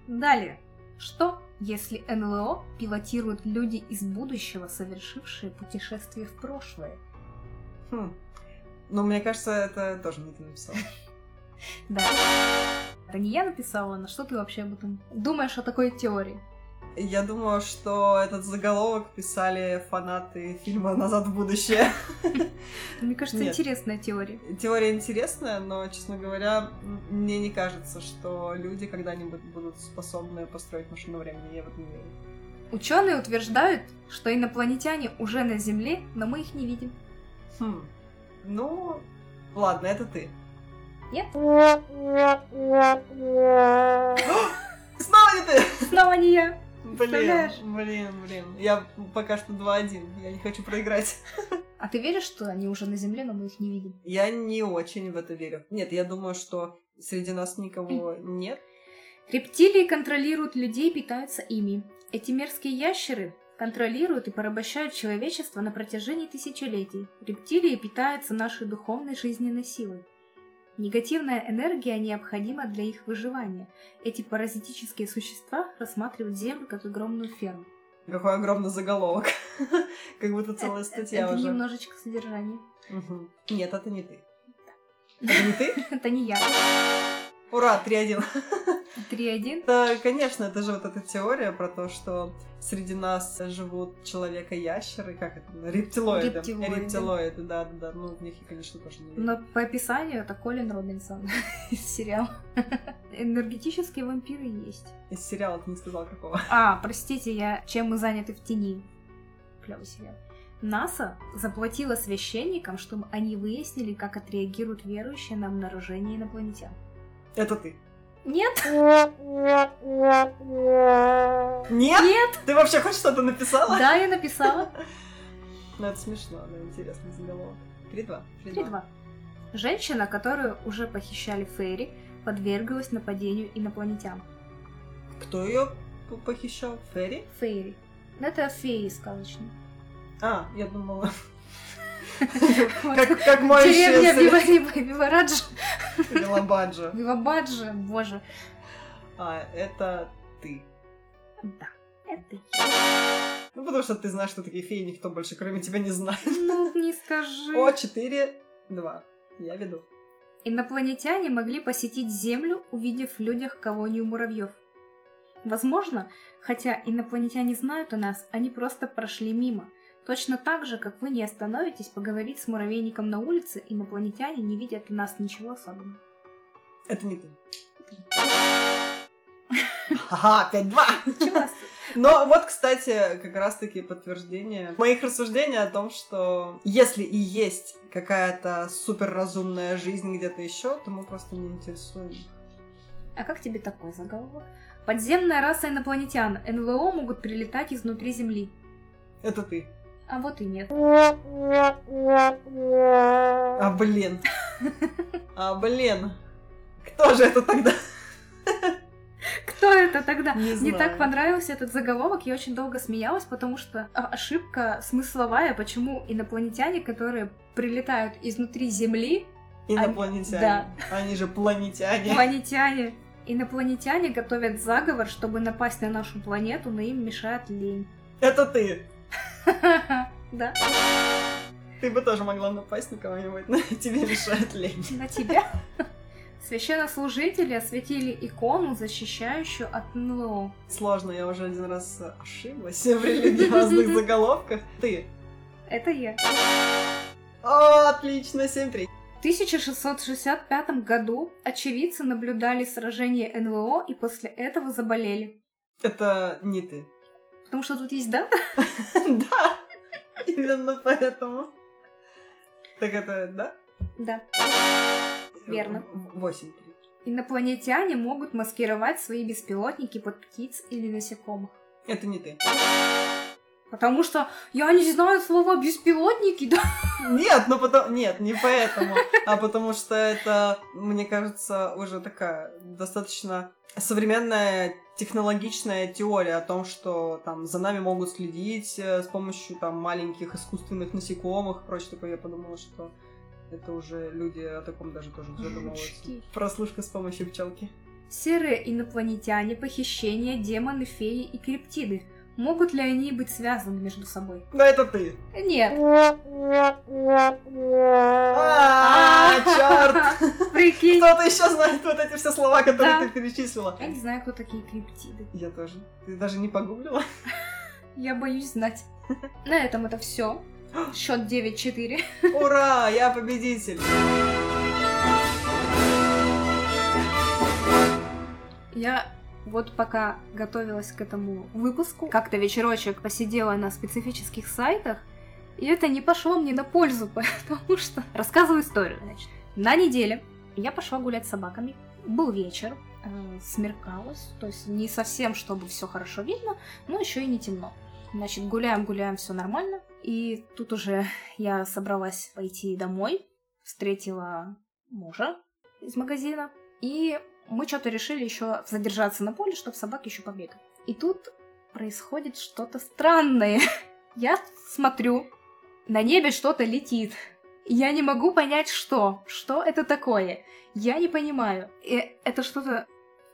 Далее. Что, если НЛО пилотируют люди из будущего, совершившие путешествие в прошлое? Хм. Ну, мне кажется, это тоже не ты написала. Да. Это не я написала, но что ты вообще об этом думаешь о такой теории? Я думаю, что этот заголовок писали фанаты фильма «Назад в будущее». Мне кажется, Нет. интересная теория. Теория интересная, но, честно говоря, мне не кажется, что люди когда-нибудь будут способны построить машину времени. Я в этом не верю. Ученые утверждают, что инопланетяне уже на Земле, но мы их не видим. Хм. Ну, ладно, это ты. Нет? Представляешь? блин, блин. Я пока что 2-1. Я не хочу проиграть. А ты веришь, что они уже на Земле, но мы их не видим? Я не очень в это верю. Нет, я думаю, что среди нас никого нет. Рептилии контролируют людей и питаются ими. Эти мерзкие ящеры контролируют и порабощают человечество на протяжении тысячелетий. Рептилии питаются нашей духовной жизненной силой. Негативная энергия необходима для их выживания. Эти паразитические существа рассматривают Землю как огромную ферму. Какой огромный заголовок. Как будто целая Это- статья это уже. немножечко содержание. Нет, это не ты. Это не ты? Это не я. Ура, 3-1. 3-1. Да, конечно, это же вот эта теория про то, что среди нас живут человека-ящеры, как это, рептилоиды. Рептилоиды. Рептилоиды, да, да, да. Ну, в них я, конечно, тоже не верю. Но по описанию это Колин Робинсон из сериала. Энергетические вампиры есть. Из сериала ты не сказал какого. А, простите, я чем мы заняты в тени. Клевый сериал. НАСА заплатила священникам, чтобы они выяснили, как отреагируют верующие на обнаружение инопланетян. Это ты. Нет, Нет? нет, Ты вообще хоть что-то написала? да, я написала. Ну, это смешно, да, интересный заголовок. 3-2. 3-2. Женщина, которую уже похищали Фейри, подверглась нападению инопланетян. Кто ее похищал? Ферри? Фейри. Ну, Это феи сказочные. А, я думала. Как, как мой Деревня Вивараджа. Вилабаджа. Вивабаджа, боже. А, это ты. Да, это я. Ну, потому что ты знаешь, что такие феи никто больше, кроме тебя, не знает. Ну, не скажи. О, 4-2. Я веду. Инопланетяне могли посетить Землю, увидев в людях колонию муравьев. Возможно, хотя инопланетяне знают о нас, они просто прошли мимо. Точно так же, как вы не остановитесь поговорить с муравейником на улице, инопланетяне не видят в нас ничего особенного. Это не ты. Ага, 5-2. Чего? Но вот, кстати, как раз-таки подтверждение моих рассуждений о том, что если и есть какая-то суперразумная жизнь где-то еще, то мы просто не интересуем. А как тебе такой заголовок? Подземная раса инопланетян. НЛО могут прилетать изнутри Земли. Это ты. А вот и нет. А, блин. А, блин. Кто же это тогда? Кто это тогда? Не Мне так знаю. понравился этот заголовок, я очень долго смеялась, потому что ошибка смысловая, почему инопланетяне, которые прилетают изнутри Земли, Инопланетяне. Да. Они же планетяне. Инопланетяне. Инопланетяне готовят заговор, чтобы напасть на нашу планету, но им мешает лень. Это ты. Да, Ты бы тоже могла напасть на кого-нибудь, но тебе мешает лень. на тебя. Священнослужители осветили икону, защищающую от НЛО. Сложно, я уже один раз ошиблась в религиозных заголовках. Ты. Это я. О, отлично, 7-3. В 1665 году очевидцы наблюдали сражение НЛО и после этого заболели. Это не ты. Потому что тут есть дата? Да, именно поэтому. Так это, да? Да. Верно. 8-3. Инопланетяне могут маскировать свои беспилотники под птиц или насекомых. Это не ты. Потому что я не знаю слова беспилотники, да? Нет, ну потом... Нет, не поэтому. А потому что это, мне кажется, уже такая достаточно современная технологичная теория о том, что там за нами могут следить э, с помощью там маленьких искусственных насекомых и прочее такое. Я подумала, что это уже люди о таком даже тоже задумываются. Прослушка с помощью пчелки. Серые инопланетяне, похищения, демоны, феи и криптиды. Могут ли они быть связаны между собой? Да это ты. Нет. А, черт! Прикинь. Кто-то еще знает вот эти все слова, которые ты перечислила. Я не знаю, кто такие криптиды. Я тоже. Ты даже не погуглила? Я боюсь знать. На этом это все. Счет 9-4. Ура, я победитель! Я вот пока готовилась к этому выпуску, как-то вечерочек посидела на специфических сайтах, и это не пошло мне на пользу, потому что... Рассказываю историю, значит. На неделе я пошла гулять с собаками. Был вечер, э, смеркалось, то есть не совсем, чтобы все хорошо видно, но еще и не темно. Значит, гуляем, гуляем, все нормально. И тут уже я собралась пойти домой, встретила мужа из магазина, и мы что-то решили еще задержаться на поле, чтобы собаки еще побегали. И тут происходит что-то странное. Я смотрю, на небе что-то летит. Я не могу понять, что. Что это такое? Я не понимаю. И это что-то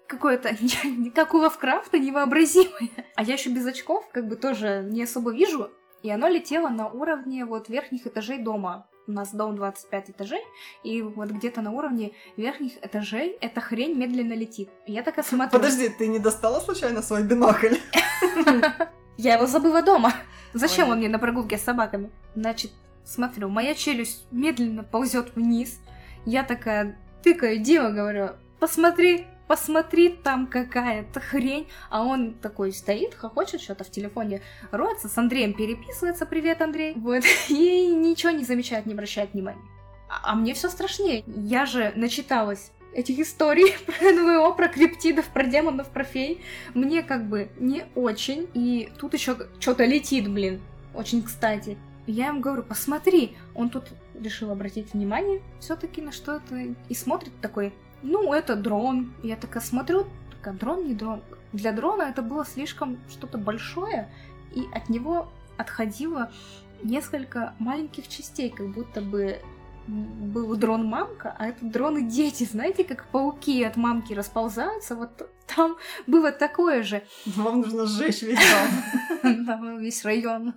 какое-то, как у Лавкрафта, невообразимое. А я еще без очков, как бы тоже не особо вижу. И оно летело на уровне вот верхних этажей дома. У нас дом 25 этажей, и вот где-то на уровне верхних этажей эта хрень медленно летит. Я такая смотрю. Подожди, ты не достала случайно свой бинокль? Я его забыла дома. Зачем он мне на прогулке с собаками? Значит, смотрю, моя челюсть медленно ползет вниз. Я такая тыкаю Дима, говорю, посмотри, посмотри, там какая-то хрень. А он такой стоит, хохочет, что-то в телефоне роется, с Андреем переписывается, привет, Андрей. Вот, и ничего не замечает, не обращает внимания. А, а мне все страшнее. Я же начиталась этих историй про НВО, про криптидов, про демонов, про фей. Мне как бы не очень. И тут еще что-то летит, блин. Очень кстати. Я ему говорю, посмотри. Он тут решил обратить внимание все-таки на что это. И смотрит такой, ну, это дрон. Я такая смотрю, такая, дрон, не дрон. Для дрона это было слишком что-то большое, и от него отходило несколько маленьких частей, как будто бы был дрон-мамка, а это дроны-дети. Знаете, как пауки от мамки расползаются? Вот там было такое же. Вам нужно сжечь весь дом. Там весь район.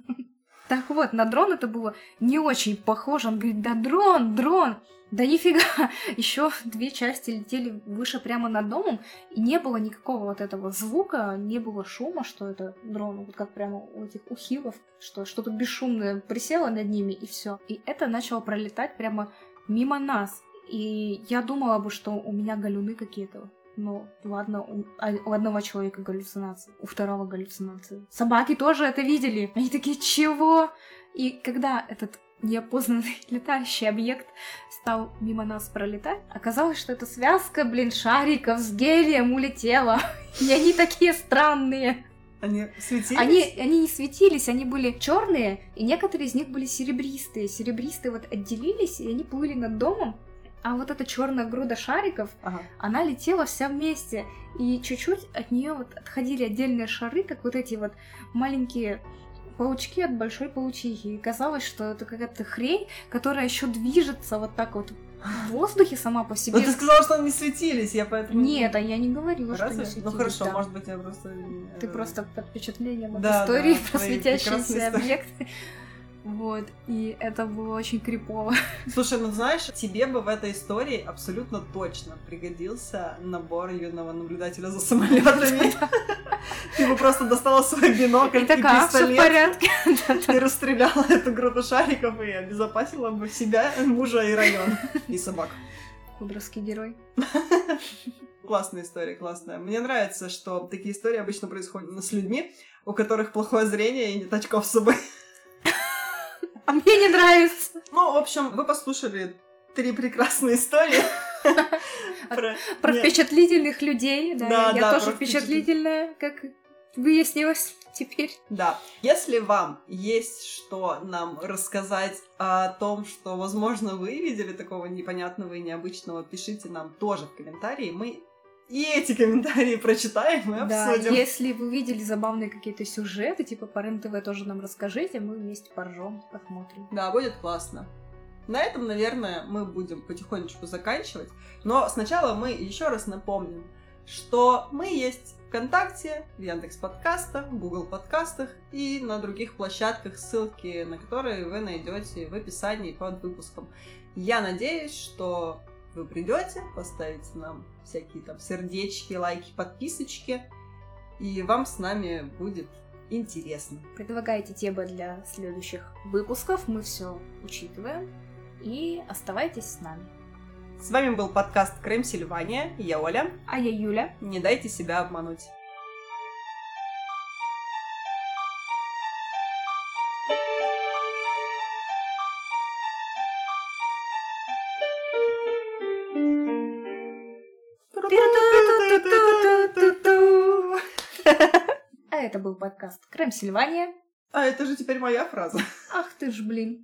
Так вот, на дрон это было не очень похоже. Он говорит, да дрон, дрон. Да нифига, еще две части летели выше прямо над домом, и не было никакого вот этого звука, не было шума, что это дрон, вот как прямо у этих ухилов, что что-то бесшумное присело над ними, и все. И это начало пролетать прямо мимо нас. И я думала бы, что у меня галюны какие-то. Ну, ладно, у, а- у одного человека галлюцинации, у второго галлюцинации. Собаки тоже это видели. Они такие, чего? И когда этот неопознанный летающий объект стал мимо нас пролетать, оказалось, что это связка, блин, шариков с гелием улетела. И они такие странные. Они светились? Они, они не светились, они были черные, и некоторые из них были серебристые. Серебристые вот отделились, и они плыли над домом. А вот эта черная груда шариков, Ага. она летела вся вместе. И чуть-чуть от нее вот отходили отдельные шары, как вот эти вот маленькие паучки от большой паучихи. И казалось, что это какая-то хрень, которая еще движется вот так вот в воздухе сама по себе. Но Ну, ты сказала, что они светились, я поэтому... Нет, а я не говорила, что Разве? не Ну светились, хорошо, да. может быть, я просто... Ты э, просто под впечатлением от Да, истории да, про светящиеся объекты. Вот, и это было очень крипово. Слушай, ну знаешь, тебе бы в этой истории абсолютно точно пригодился набор юного наблюдателя за самолетами. Ты бы просто достала свой бинокль И в пистолет, порядке. и расстреляла эту груду шариков и обезопасила бы себя, мужа и район. И собак. Кудровский герой. Классная история, классная. Мне нравится, что такие истории обычно происходят с людьми, у которых плохое зрение и нет очков с собой. А мне не нравится. Ну, в общем, вы послушали три прекрасные истории. Про впечатлительных людей, да. Да, я да, тоже впечатлительная, как выяснилось теперь. Да. Если вам есть что нам рассказать о том, что, возможно, вы видели такого непонятного и необычного, пишите нам тоже в комментарии. Мы и эти комментарии прочитаем и Да, обсудим. если вы видели забавные какие-то сюжеты, типа по РЕН-ТВ тоже нам расскажите, мы вместе поржем, посмотрим. Да, будет классно. На этом, наверное, мы будем потихонечку заканчивать. Но сначала мы еще раз напомним, что мы есть ВКонтакте, в Яндекс подкастах, в Google подкастах и на других площадках, ссылки на которые вы найдете в описании под выпуском. Я надеюсь, что вы придете, поставите нам всякие там сердечки, лайки, подписочки, и вам с нами будет интересно. Предлагайте темы для следующих выпусков, мы все учитываем. И оставайтесь с нами. С вами был подкаст Крым Сильвания. Я Оля. А я Юля. Не дайте себя обмануть. Это был подкаст Крем Сильвания. А это же теперь моя фраза. Ах ты ж, блин.